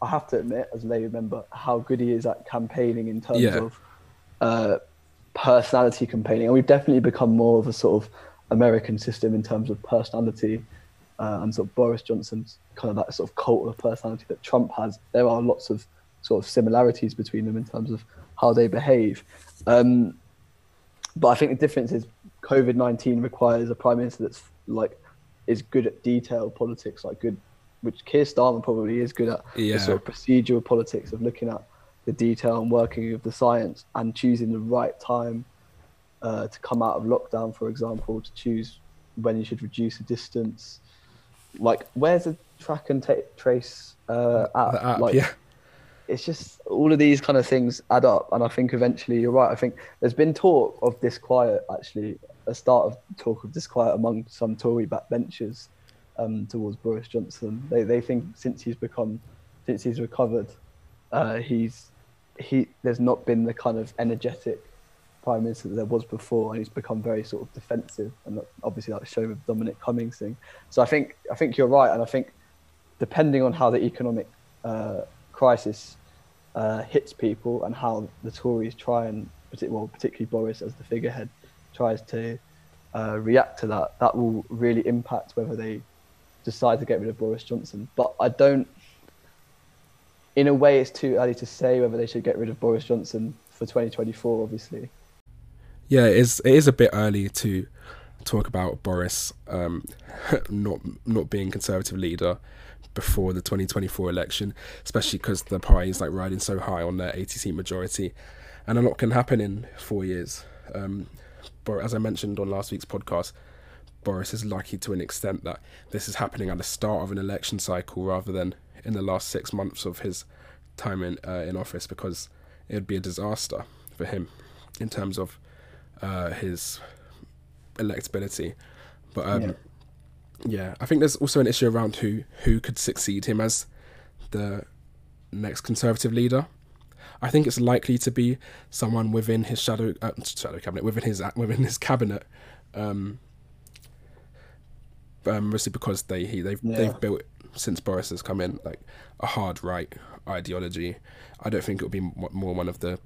[SPEAKER 2] I have to admit, as a Labour member, how good he is at campaigning in terms yeah. of uh, personality campaigning, and we've definitely become more of a sort of American system in terms of personality uh, and sort of Boris Johnson's kind of that sort of cult of personality that Trump has, there are lots of sort of similarities between them in terms of how they behave. Um, but I think the difference is COVID nineteen requires a prime minister that's like is good at detailed politics, like good, which Keir Starmer probably is good at.
[SPEAKER 1] Yeah.
[SPEAKER 2] The sort of procedural politics of looking at the detail and working with the science and choosing the right time uh, to come out of lockdown, for example, to choose when you should reduce the distance. Like, where's the track and ta trace uh, app?
[SPEAKER 1] App,
[SPEAKER 2] like,
[SPEAKER 1] yeah.
[SPEAKER 2] It's just all of these kind of things add up, and I think eventually you're right. I think there's been talk of disquiet, actually, a start of talk of disquiet among some Tory backbenchers um, towards Boris Johnson. They they think since he's become, since he's recovered, uh, he's he there's not been the kind of energetic prime minister that there was before, and he's become very sort of defensive, and obviously that show with Dominic Cummings thing. So I think I think you're right, and I think depending on how the economic uh, crisis uh, hits people and how the Tories try and, well, particularly Boris as the figurehead, tries to uh, react to that, that will really impact whether they decide to get rid of Boris Johnson. But I don't. In a way, it's too early to say whether they should get rid of Boris Johnson for 2024. Obviously,
[SPEAKER 1] Yeah, it is. It is a bit early to talk about Boris um, *laughs* not not being Conservative leader before the 2024 election, especially because the party is like riding so high on their 80 seat majority, and a lot can happen in four years. Um, but as I mentioned on last week's podcast, Boris is lucky to an extent that this is happening at the start of an election cycle rather than in the last six months of his time in uh, in office, because it would be a disaster for him in terms of uh, his electability. But um,
[SPEAKER 2] Yeah.
[SPEAKER 1] Yeah. I think there's also an issue around who who could succeed him as the next Conservative leader. I think it's likely to be someone within his shadow uh, shadow cabinet, within his *laughs* within his cabinet. Um, um, mostly because they he, they've
[SPEAKER 2] Yeah.
[SPEAKER 1] they've built since Boris has come in like a hard right ideology. I don't think it would be mo- more one of the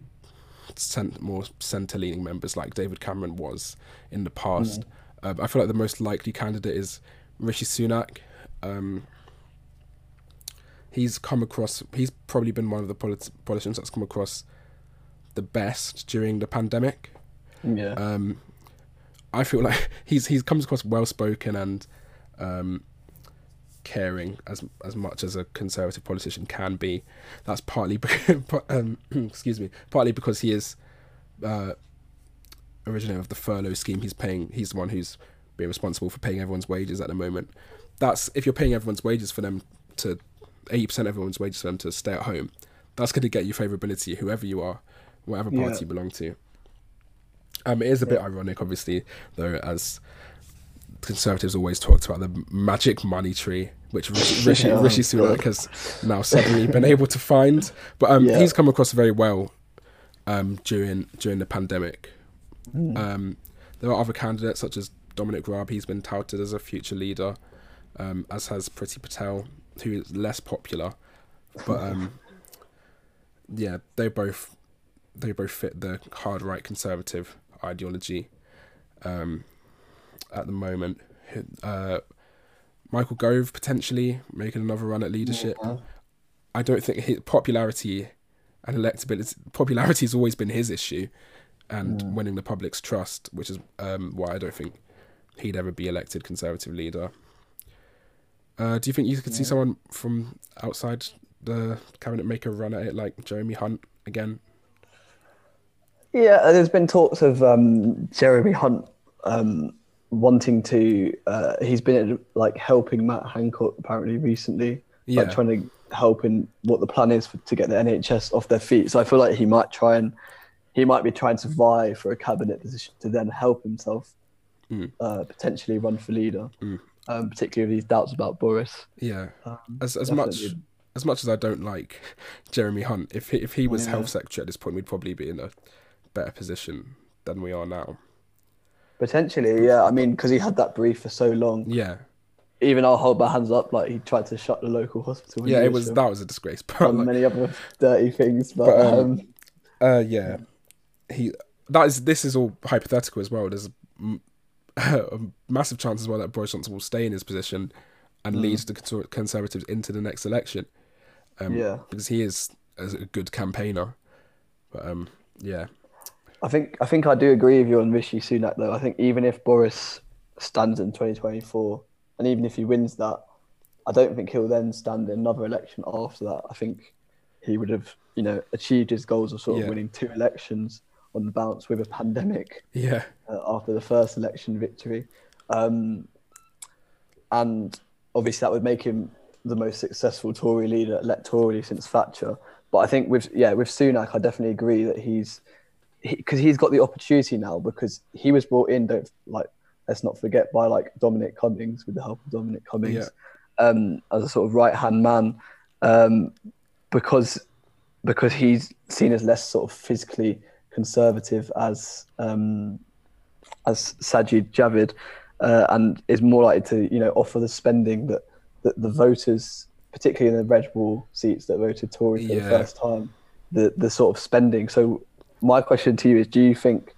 [SPEAKER 1] cent- more centre leaning members like David Cameron was in the past. Um, I feel like the most likely candidate is Rishi Sunak. Um, he's come across. He's probably been one of the polit- politicians that's come across the best during the pandemic.
[SPEAKER 2] yeah,
[SPEAKER 1] Um, I feel like *laughs* he's he's comes across well spoken and um, caring as as much as a conservative politician can be. That's partly *laughs* because, um, *clears throat* excuse me, partly because he is uh, originator of the furlough scheme. He's paying. He's the one who's being responsible for paying everyone's wages at the moment. That's if you're paying everyone's wages for them to eighty percent of everyone's wages for them to stay at home. That's going to get you favourability, whoever you are, whatever party
[SPEAKER 2] Yeah.
[SPEAKER 1] you belong to. Um, it is a bit ironic, obviously, though, as Conservatives always talked about the magic money tree, which Rishi, *laughs* Rishi,
[SPEAKER 2] Oh,
[SPEAKER 1] Rishi Sunak
[SPEAKER 2] God.
[SPEAKER 1] has now suddenly *laughs* been able to find. But um,
[SPEAKER 2] Yeah.
[SPEAKER 1] he's come across very well um, during during the pandemic.
[SPEAKER 2] Hmm.
[SPEAKER 1] Um, there are other candidates such as Dominic Raab. He's been touted as a future leader, um, as has Priti Patel, who is less popular. But um, *laughs* yeah, they both they both fit the hard right conservative ideology um, at the moment. Uh, Michael Gove potentially making another run at leadership.
[SPEAKER 2] Yeah.
[SPEAKER 1] I don't think his popularity and electability popularity has always been his issue, and winning the public's trust, which is um, why I don't think he'd ever be elected conservative leader. Uh, do you think you could see someone from outside the cabinet make a run at it, like Jeremy Hunt again?
[SPEAKER 2] Yeah, there's been talks of um, Jeremy Hunt um, wanting to. Uh, he's been like helping Matt Hancock apparently recently,
[SPEAKER 1] Yeah.
[SPEAKER 2] like trying to help in what the plan is for, to get the NHS off their feet. So I feel like he might try and he might be trying to vie for a cabinet position to then help himself
[SPEAKER 1] Mm.
[SPEAKER 2] uh, potentially run for leader.
[SPEAKER 1] Mm.
[SPEAKER 2] Um, particularly with these doubts about Boris.
[SPEAKER 1] Yeah,
[SPEAKER 2] Um,
[SPEAKER 1] as as much as much as I don't like *laughs* Jeremy Hunt, if he, if he was
[SPEAKER 2] Yeah.
[SPEAKER 1] health secretary at this point, we'd probably be in a better position than we are now.
[SPEAKER 2] Potentially, yeah. I mean, because he had that brief for so long.
[SPEAKER 1] Yeah,
[SPEAKER 2] Even I'll hold my hands up. Like he tried to shut the local hospital.
[SPEAKER 1] yeah, it was that was a disgrace. *laughs* But like,
[SPEAKER 2] many other dirty things. But,
[SPEAKER 1] But, um,
[SPEAKER 2] um,
[SPEAKER 1] uh, yeah, he that is this is all hypothetical as well. There's a, *laughs* massive chance as well that Boris Johnson will stay in his position and leads the Conservatives into the next election. Um,
[SPEAKER 2] Yeah.
[SPEAKER 1] because he is a good campaigner. But um, yeah,
[SPEAKER 2] I think I think I do agree with you on Rishi Sunak though. I think even if Boris stands in 2024, and even if he wins that, I don't think he'll then stand in another election after that. I think he would have, you know, achieved his goals of sort of
[SPEAKER 1] Yeah.
[SPEAKER 2] winning two elections on the bounce with a pandemic
[SPEAKER 1] yeah,
[SPEAKER 2] uh, after the first election victory. Um, and obviously that would make him the most successful Tory leader electorally since Thatcher. But I think with yeah with Sunak, I definitely agree that he's because he, has got the opportunity now because he was brought in. Don't like let's not forget by like Dominic Cummings with the help of Dominic Cummings um, as a sort of right hand man um, because because he's seen as less sort of physically conservative as um, as Sajid Javid, uh, and is more likely to you know offer the spending that, that the voters, particularly in the red wall seats that voted Tory for
[SPEAKER 1] Yeah.
[SPEAKER 2] the first time, the the sort of spending. So my question to you is: Do you think,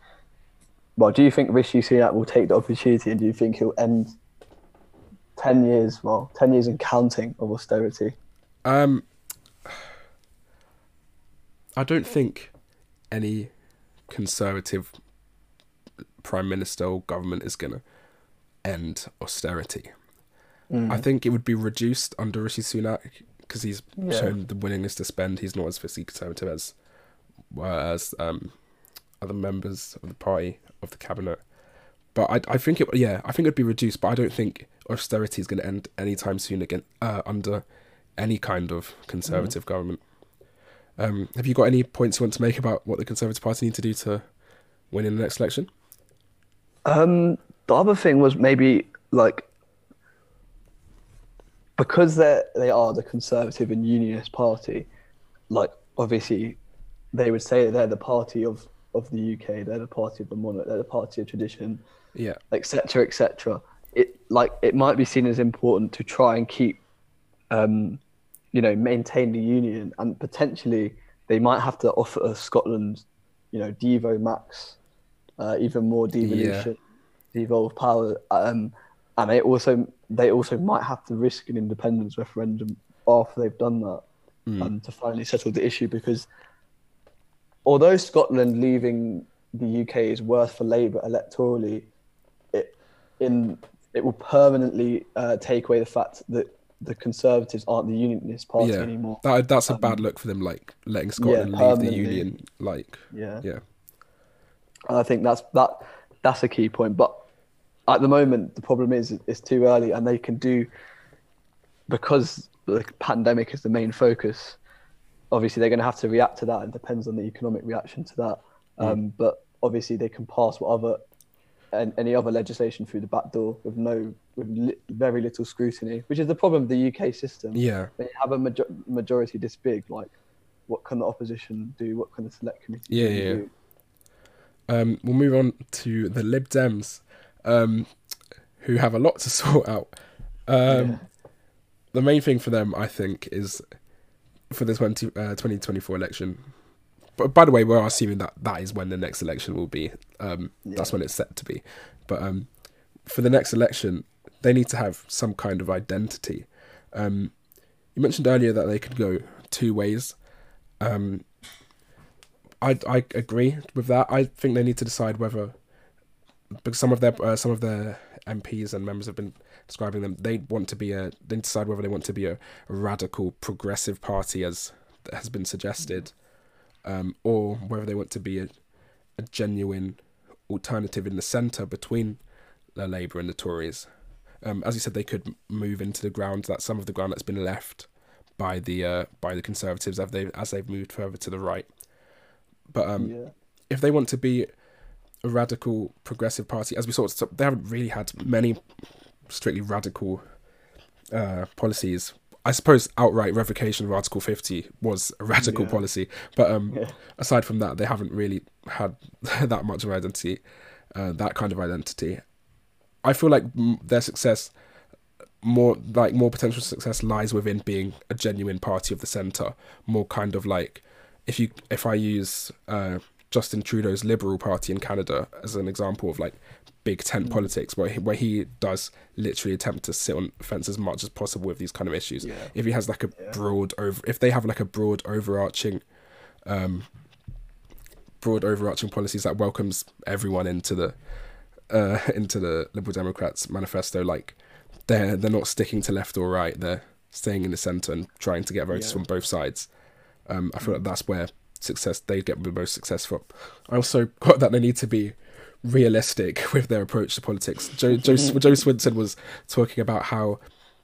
[SPEAKER 2] well, do you think Rishi Sunak will take the opportunity, and do you think he'll end ten years, well, ten years and counting of austerity?
[SPEAKER 1] Um, I don't think any conservative prime minister or government is going to end austerity. I think it would be reduced under Rishi Sunak because he's
[SPEAKER 2] Yeah.
[SPEAKER 1] shown the willingness to spend. He's not as fiscally conservative as as um, other members of the party of the cabinet. But I, I think it, yeah, I think it'd be reduced. But I don't think austerity is going to end anytime soon again uh, under any kind of conservative government. Um, have you got any points you want to make about what the Conservative Party need to do to win in the next election?
[SPEAKER 2] Um, the other thing was maybe like because they they are the conservative and unionist party, like obviously they would say they're the party of, of the UK, they're the party of the monarch, they're the party of tradition,
[SPEAKER 1] Yeah,
[SPEAKER 2] etc., etc. It like it might be seen as important to try and keep, um, you know, maintain the union, and potentially they might have to offer Scotland, you know, Devo Max, uh, even more devolution, devolve power, um, and they also they also might have to risk an independence referendum after they've done that, um, to finally settle the issue because although Scotland leaving the UK is worse for Labour electorally, it in it will permanently uh, take away the fact that the Conservatives aren't the Unionist party
[SPEAKER 1] yeah.
[SPEAKER 2] anymore.
[SPEAKER 1] That that's a bad look for them. Like letting Scotland leave the union. Like
[SPEAKER 2] Yeah.
[SPEAKER 1] yeah,
[SPEAKER 2] And I think that's that that's a key point. But at the moment, the problem is it's too early, and they can do because the pandemic is the main focus. Obviously, they're going to have to react to that. and depends on the economic reaction to that. Um, but obviously, they can pass what other and any other legislation through the back door with no with li- very little scrutiny, which is the problem of the UK system.
[SPEAKER 1] yeah.
[SPEAKER 2] they have a major- majority this big, like what can the opposition do? What can the select committee
[SPEAKER 1] Yeah, yeah, yeah.
[SPEAKER 2] do?
[SPEAKER 1] Um, we'll move on to the Lib Dems, um, who have a lot to *laughs* sort out. Um,
[SPEAKER 2] Yeah.
[SPEAKER 1] The main thing for them, I think, is for the 20, uh, 2024 election. But by the way, we're assuming that that is when the next election will be. Um, That's when it's set to be. But um, for the next election, they need to have some kind of identity. Um, you mentioned earlier that they could go two ways. Um, I I agree with that. I think they need to decide whether because some of their uh, some of their MPs and members have been describing them. They want to be a. They decide whether they want to be a, radical progressive party, as has been suggested, um, or whether they want to be a, a genuine alternative in the centre between the Labour and the Tories. Um, as you said, they could move into the ground that some of the ground that's been left by the uh, by the Conservatives as they as they've moved further to the right. But um,
[SPEAKER 2] yeah.
[SPEAKER 1] if they want to be a radical progressive party, as we saw, they haven't really had many strictly radical uh, policies. I suppose outright revocation of Article 50 was a radical
[SPEAKER 2] Yeah.
[SPEAKER 1] policy, but um,
[SPEAKER 2] Yeah.
[SPEAKER 1] aside from that, they haven't really had *laughs* that much of identity, uh, that kind of identity. I feel like mm, their success, more like more potential success, lies within being a genuine party of the centre. More kind of like if you if I use uh, Justin Trudeau's Liberal Party in Canada as an example of like big tent politics, where he, where he does literally attempt to sit on fence as much as possible with these kind of issues.
[SPEAKER 2] Yeah.
[SPEAKER 1] If he has like a broad over, if they have like a broad overarching, um, broad overarching policies that welcomes everyone into the, uh, *laughs* into the Liberal Democrats manifesto, like they're they're not sticking to left or right, they're staying in the centre and trying to get votes
[SPEAKER 2] Yeah.
[SPEAKER 1] from both sides. Um, I feel like that's where success they get the most successful. I also got that they need to be realistic *laughs* with their approach to politics. Jo Jo, Jo Swinson was talking about how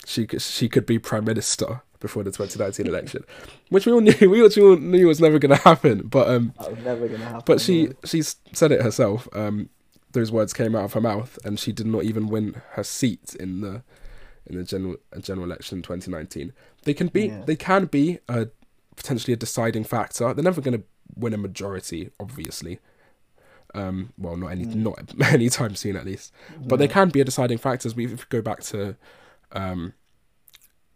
[SPEAKER 1] she could, she could be prime minister before the 2019 *laughs* election, which we all knew we all knew was never going to happen. But um,
[SPEAKER 2] never going to happen.
[SPEAKER 1] but she
[SPEAKER 2] no.
[SPEAKER 1] she's said it herself. Um, those words came out of her mouth, and she did not even win her seat in the in the general uh, general election in 2019. They can be
[SPEAKER 2] Yeah.
[SPEAKER 1] they can be a potentially a deciding factor. They're never going to win a majority, obviously. Um, well, not any not *laughs* anytime soon, at least. But they can be a deciding factor. As we if we go back to um,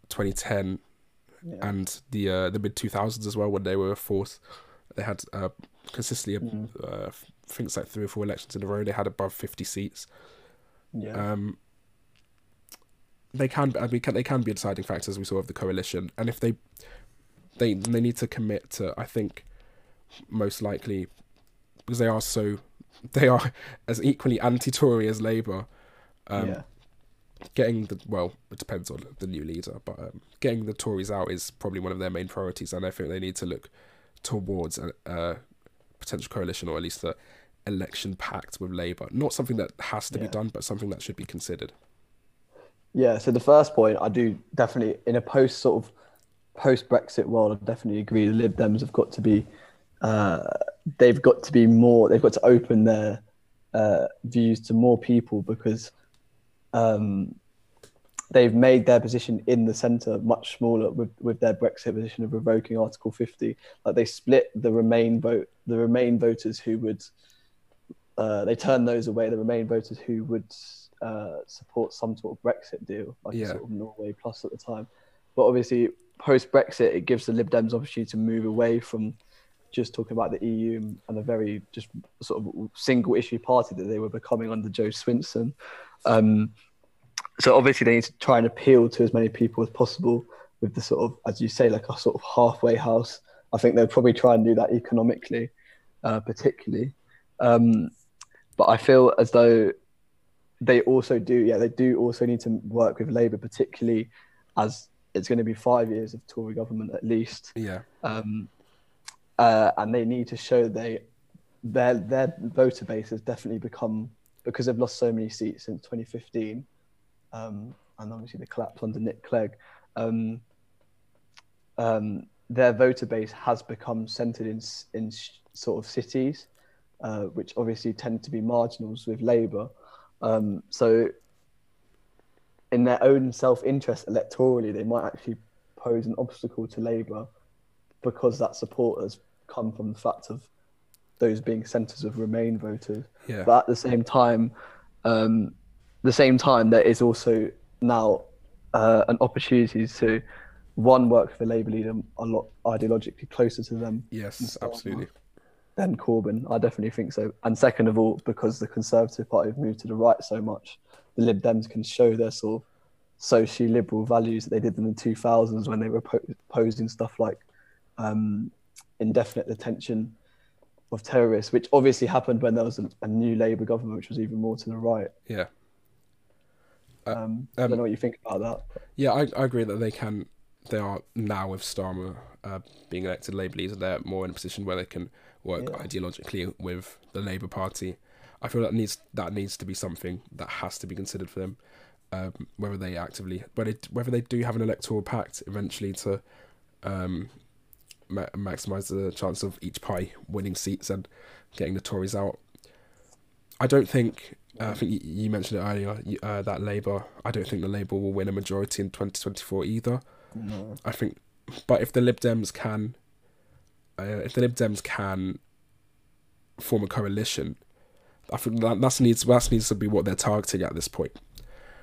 [SPEAKER 1] 2010
[SPEAKER 2] Yeah.
[SPEAKER 1] and the uh, the mid 2000s as well, when they were a force. They had uh, consistently,
[SPEAKER 2] Mm.
[SPEAKER 1] uh, I think it's like three or four elections in a row. They had above 50 seats.
[SPEAKER 2] yeah.
[SPEAKER 1] Um, they can, I mean, can, they can be a deciding factor as we saw of the coalition, and if they, they, they need to commit to, I think, most likely, because they are so, *laughs* they are as equally anti-Tory as Labour. Um,
[SPEAKER 2] yeah.
[SPEAKER 1] Getting the well, it depends on the new leader, but um, getting the Tories out is probably one of their main priorities, and I think they need to look towards a, a potential coalition or at least a election pact with Labour. Not something that has to be done, but something that should be considered.
[SPEAKER 2] Yeah, so the first point, I do definitely in a post sort of post Brexit world, I definitely agree. The Lib Dems have got to be, uh, they've got to be more. They've got to open their uh, views to more people because um, they've made their position in the centre much smaller with, with their Brexit position of revoking Article 50. Like they split the Remain vote, the Remain voters who would, uh, they turned those away. The Remain voters who would uh, support some sort of Brexit deal, like
[SPEAKER 1] Yeah.
[SPEAKER 2] sort of Norway plus at the time. But obviously, post Brexit, it gives the Lib Dems opportunity to move away from just talking about the EU and- and a very just sort of single issue party that they were becoming under Jo Swinson. Um, so obviously, they need to try and appeal to as many people as possible with the sort of, as you say, like a sort of halfway house. I think they'll probably try and do that economically, uh, particularly. Um, but I feel as though they also do, yeah, they do also need to work with Labour, particularly as it's going to be five years of Tory government at least,
[SPEAKER 1] Yeah,
[SPEAKER 2] um, uh, and they need to show they their their voter base has definitely become because they've lost so many seats since 2015, um, and obviously the collapse under Nick Clegg. Um, um, their voter base has become centred in in sort of cities, uh, which obviously tend to be marginals with Labour. Um, so, in their own self-interest electorally, they might actually pose an obstacle to Labour because that support has come from the fact of those being centres of Remain voters.
[SPEAKER 1] yeah,
[SPEAKER 2] But at the same time, um, the same time, there is also now uh, an opportunity to one work for a Labour leader a lot ideologically closer to them
[SPEAKER 1] yes, absolutely.
[SPEAKER 2] than Corbyn. I definitely think so. And second of all, because the Conservative Party have moved to the right so much, the Lib Dems can show their sort of socially liberal values that they did in the 2000s when they were po- opposing stuff like um, indefinite detention of terrorists, which obviously happened when there was a, a new Labour government, which was even more to the right.
[SPEAKER 1] Yeah, Uh,
[SPEAKER 2] Um, I
[SPEAKER 1] um,
[SPEAKER 2] don't know what you think about that.
[SPEAKER 1] yeah, I, I agree that they can. They are now with Starmer uh, being elected Labour leader. They're more in a position where they can work
[SPEAKER 2] Yeah.
[SPEAKER 1] ideologically with the Labour Party. I feel that needs that needs to be something that has to be considered for them. Um, whether they actively, whether they, whether they do have an electoral pact eventually to um, ma- maximize the chance of each party winning seats and getting the Tories out. I don't think. Uh, I think you, you mentioned it earlier uh, that Labour. I don't think the Labour will win a majority in twenty twenty four either.
[SPEAKER 2] No.
[SPEAKER 1] I think, but if the Lib Dems can, uh, if the Lib Dems can form a coalition, I think that that's needs that needs to be what they're targeting at this point.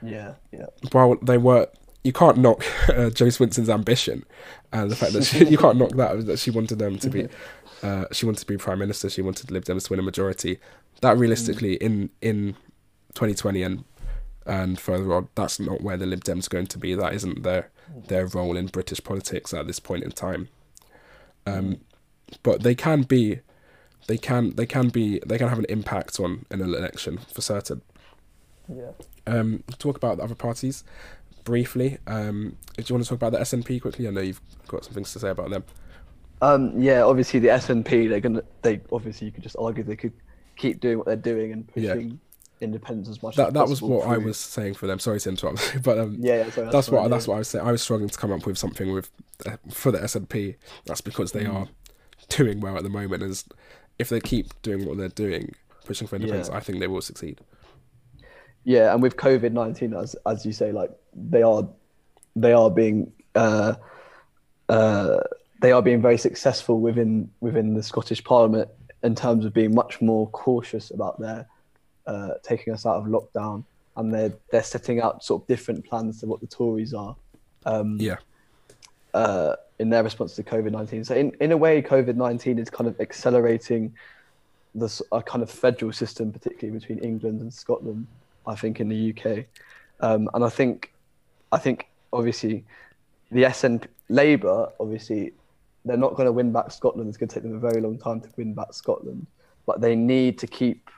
[SPEAKER 2] Yeah, yeah,
[SPEAKER 1] While they were you can't knock uh, Jo Swinson's ambition and the fact that she, you can't knock that that she wanted them to be *laughs* uh, she wanted to be prime minister. She wanted the Lib Dems to win a majority. That realistically in in 2020 and and further on, that's not where the Lib Dems are going to be. That isn't their their role in British politics at this point in time. Um, but they can be, they can they can be they can have an impact on an election for certain.
[SPEAKER 2] Yeah.
[SPEAKER 1] Um, talk about the other parties briefly. Um, do you want to talk about the SNP quickly? I know you've got some things to say about them.
[SPEAKER 2] Um, yeah, obviously the SNP, they're gonna, they obviously you could just argue they could keep doing what they're doing and pushing Yeah. Independence as much.
[SPEAKER 1] That
[SPEAKER 2] as
[SPEAKER 1] that was what I was saying for them. Sorry to interrupt, *laughs* but um,
[SPEAKER 2] Yeah, yeah sorry,
[SPEAKER 1] that's what
[SPEAKER 2] fine,
[SPEAKER 1] that's
[SPEAKER 2] yeah.
[SPEAKER 1] what I was saying. I was struggling to come up with something with uh, for the SNP. That's because they
[SPEAKER 2] Mm.
[SPEAKER 1] are doing well at the moment. As if they keep doing what they're doing, pushing for independence,
[SPEAKER 2] Yeah.
[SPEAKER 1] I think they will succeed.
[SPEAKER 2] Yeah, and with COVID nineteen, as as you say, like they are, they are being, uh, uh, they are being very successful within within the Scottish Parliament in terms of being much more cautious about their uh, taking us out of lockdown, and they're they're setting out sort of different plans to what the Tories are. Um,
[SPEAKER 1] Yeah,
[SPEAKER 2] uh, in their response to COVID nineteen. So in, in a way, COVID nineteen is kind of accelerating this a kind of federal system, particularly between England and Scotland. I think in the UK, um, and I think I think obviously the SNP Labour obviously they're not going to win back Scotland. It's going to take them a very long time to win back Scotland, but they need to keep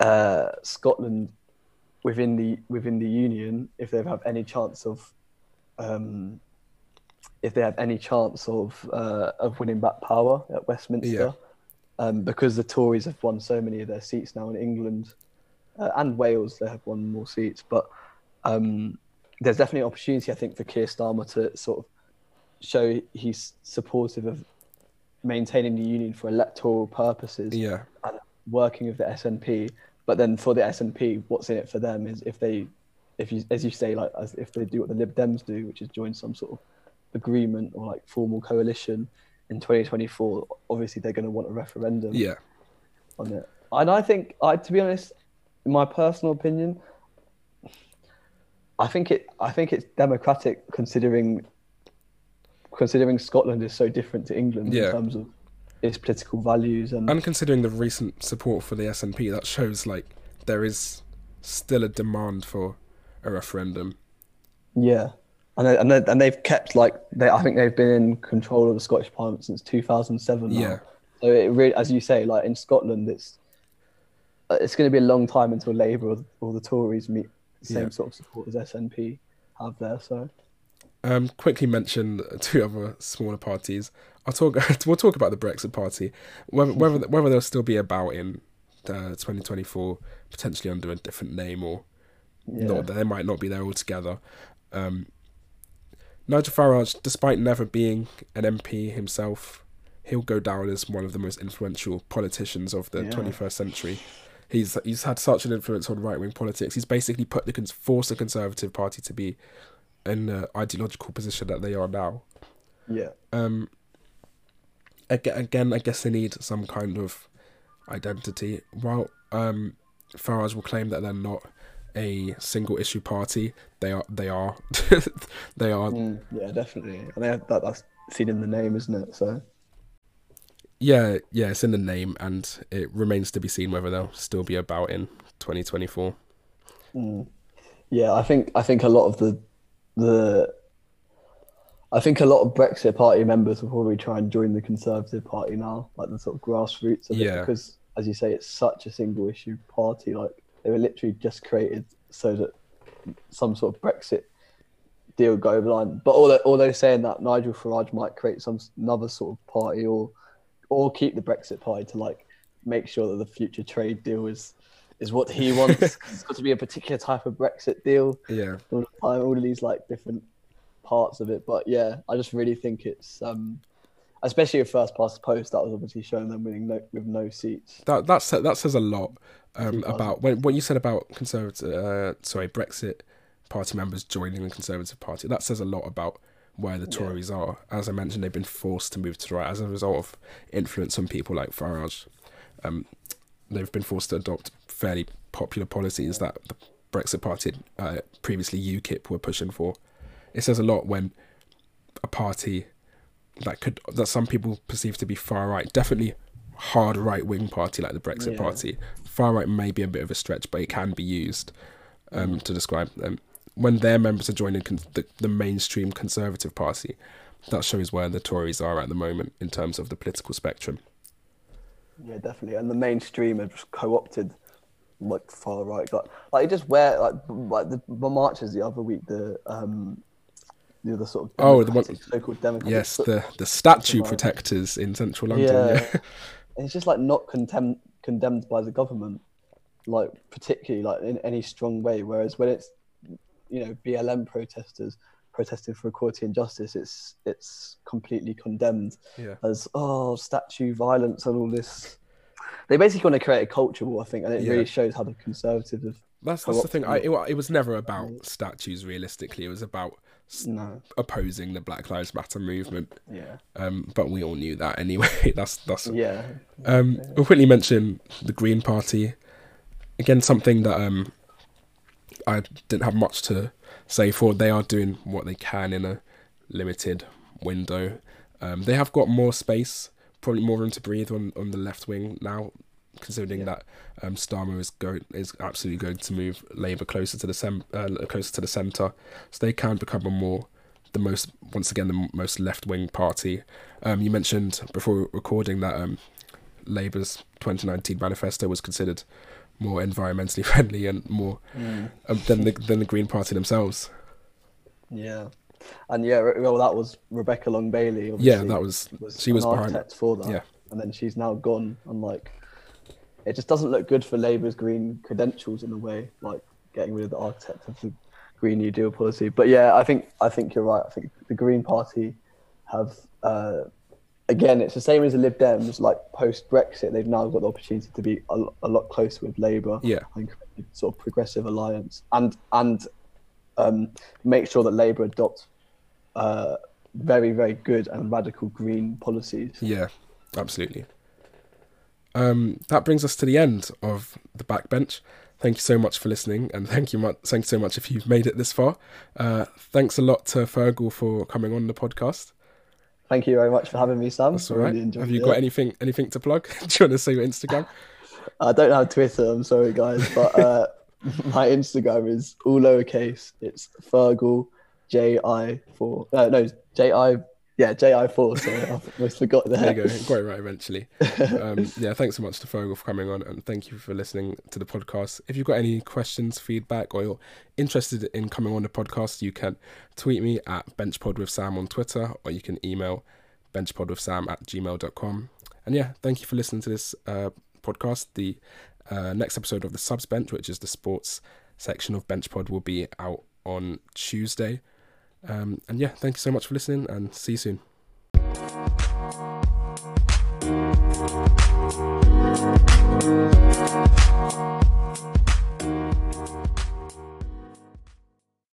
[SPEAKER 2] uh, Scotland within the within the union if they have any chance of um, if they have any chance of uh, of winning back power at Westminster,
[SPEAKER 1] Yeah.
[SPEAKER 2] um, because the Tories have won so many of their seats now in England uh, and Wales. They have won more seats, but um, there's definitely an opportunity, I think, for Keir Starmer to sort of show he's supportive of maintaining the union for electoral purposes
[SPEAKER 1] yeah,
[SPEAKER 2] and working with the SNP. But then for the SNP, what's in it for them is if they, if you, as you say, like as if they do what the Lib Dems do, which is join some sort of agreement or like formal coalition in 2024, obviously they're going to want a referendum
[SPEAKER 1] yeah,
[SPEAKER 2] on it. And I think, I to be honest, in my personal opinion, I think it, I think it's democratic considering, considering Scotland is so different to England
[SPEAKER 1] Yeah.
[SPEAKER 2] in terms of its political values and
[SPEAKER 1] and considering the recent support for the SNP, that shows like there is still a demand for a referendum.
[SPEAKER 2] Yeah, and they, and they, and they've kept like they. I think they've been in control of the Scottish Parliament since 2007. Now.
[SPEAKER 1] Yeah.
[SPEAKER 2] So it really, as you say, like in Scotland, it's it's going to be a long time until Labour or, or the Tories meet the same
[SPEAKER 1] Yeah.
[SPEAKER 2] sort of support as SNP have there. So
[SPEAKER 1] Um, quickly mention two other smaller parties. I'll talk. *laughs* We'll talk about the Brexit Party, whether whether whether they'll still be about in uh, 2024, potentially under a different name, or
[SPEAKER 2] yeah,
[SPEAKER 1] not. They might not be there altogether. Um, Nigel Farage, despite never being an MP himself, he'll go down as one of the most influential politicians of the
[SPEAKER 2] Yeah.
[SPEAKER 1] 21st century. He's he's had such an influence on right wing politics. He's basically put the forced the Conservative Party to be in the ideological position that they are now.
[SPEAKER 2] yeah,
[SPEAKER 1] Um, again, again, I guess they need some kind of identity. While um, Farage will claim that they're not a single issue party, they are. They are. *laughs* they are.
[SPEAKER 2] Mm, yeah, definitely. And they have that, that's seen in the name, isn't it? So
[SPEAKER 1] Yeah, yeah. It's in the name, and it remains to be seen whether they'll still be about in 2024.
[SPEAKER 2] Mm. Yeah, I think I think a lot of the the I think a lot of Brexit Party members will probably try and join the Conservative Party now, like the sort of grassroots of
[SPEAKER 1] Yeah.
[SPEAKER 2] it, because as you say, it's such a single issue party. Like they were literally just created so that some sort of Brexit deal go over the line. But although, although saying that, Nigel Farage might create some another sort of party or or keep the Brexit party to like make sure that the future trade deal is is what he wants. *laughs* it's got to be a particular type of Brexit deal
[SPEAKER 1] Yeah,
[SPEAKER 2] all all of these like different parts of it. But yeah, I just really think it's um especially with first past post that was obviously showing them winning no, with no seats.
[SPEAKER 1] that that sa- that says a lot um, about when what you said about conservative. Uh, sorry, Brexit party members joining the Conservative Party. That says a lot about where the
[SPEAKER 2] Yeah.
[SPEAKER 1] Tories are. As I mentioned, they've been forced to move to the right as a result of influence from people like Farage. Um, they've been forced to adopt fairly popular policies that the Brexit Party, uh, previously UKIP, were pushing for. it says a lot when a party that could that some people perceive to be far right, definitely hard right wing party like the Brexit
[SPEAKER 2] Yeah.
[SPEAKER 1] Party. Far right may be a bit of a stretch, but it can be used um, to describe them. When their members are joining con- the, the mainstream Conservative Party, that shows where the Tories are at the moment in terms of the political spectrum.
[SPEAKER 2] Yeah, definitely. And the mainstream have just co-opted like far right, like like just wear like like the, the marches the other week, the um, the other sort of
[SPEAKER 1] Oh, the one-
[SPEAKER 2] so-called democratic.
[SPEAKER 1] Yes, the the statue protectors in central London.
[SPEAKER 2] yeah,
[SPEAKER 1] Yeah, *laughs*
[SPEAKER 2] it's just like not condemned condemned by the government, like particularly like in any strong way. Whereas when it's you know BLM protesters protesting for equality and justice, it's it's completely condemned
[SPEAKER 1] yeah.
[SPEAKER 2] as oh statue violence and all this. They basically want to create a culture war, I think, and it
[SPEAKER 1] Yeah.
[SPEAKER 2] really shows how the conservatives have.
[SPEAKER 1] That's that's the thing. I, it, it was never about statues. Realistically, it was about
[SPEAKER 2] No,
[SPEAKER 1] opposing the Black Lives Matter movement.
[SPEAKER 2] yeah,
[SPEAKER 1] Um, but we all knew that anyway. *laughs* that's that's.
[SPEAKER 2] yeah,
[SPEAKER 1] Um, we'll quickly mention the Green Party. Again, something that um, I didn't have much to say for. They are doing what they can in a limited window. Um, they have got more space, probably more room to breathe on, on the left wing now, considering
[SPEAKER 2] Yeah.
[SPEAKER 1] that um, Starmer is go is absolutely going to move Labour closer to the sem- uh, closer to the centre, so they can become a more the most once again the most left wing party. Um, you mentioned before recording that um, Labour's 2019 manifesto was considered more environmentally *laughs* friendly and more
[SPEAKER 2] Mm.
[SPEAKER 1] um, than the than the Green Party themselves.
[SPEAKER 2] yeah, and yeah. Well, that was Rebecca Long Bailey.
[SPEAKER 1] Yeah, that was she was
[SPEAKER 2] an
[SPEAKER 1] behind.
[SPEAKER 2] architect for that.
[SPEAKER 1] Yeah.
[SPEAKER 2] and then she's now gone, and like, it just doesn't look good for Labour's green credentials in a way, like getting rid of the architect of the Green New Deal policy. But yeah, I think I think you're right. I think the Green Party have. Uh, Again, it's the same as the Lib Dems. Like post Brexit, they've now got the opportunity to be a, a lot closer with Labour.
[SPEAKER 1] Yeah.
[SPEAKER 2] and create sort of progressive alliance, and and um, make sure that Labour adopt uh, very very good and radical green policies.
[SPEAKER 1] Yeah, absolutely. Um, that brings us to the end of the backbench. Thank you so much for listening, and thank you much. Thank you so much if you've made it this far. Uh, thanks a lot to Fergal for coming on the podcast.
[SPEAKER 2] Thank you very much for having me, Sam.
[SPEAKER 1] That's all right.
[SPEAKER 2] really
[SPEAKER 1] Have you
[SPEAKER 2] it.
[SPEAKER 1] got anything anything to plug? *laughs* Do you want to say your Instagram?
[SPEAKER 2] I don't have Twitter. I'm sorry, guys, but uh, *laughs* my Instagram is all lowercase. It's Fergal J I four. No, no, J I. Yeah, J I four. Sorry, I *laughs* almost forgot that.
[SPEAKER 1] There you go. Got it right eventually. *laughs* Um, yeah, thanks so much to Fergal for coming on, and thank you for listening to the podcast. If you've got any questions, feedback, or you're interested in coming on the podcast, you can tweet me at benchpod with Sam on Twitter, or you can email benchpod with Sam at gmail.com. And yeah, thank you for listening to this uh, podcast. The uh, next episode of the Subs Bench, which is the sports section of Benchpod, will be out on Tuesday. Um, and yeah, thank you so much for listening, and see you soon.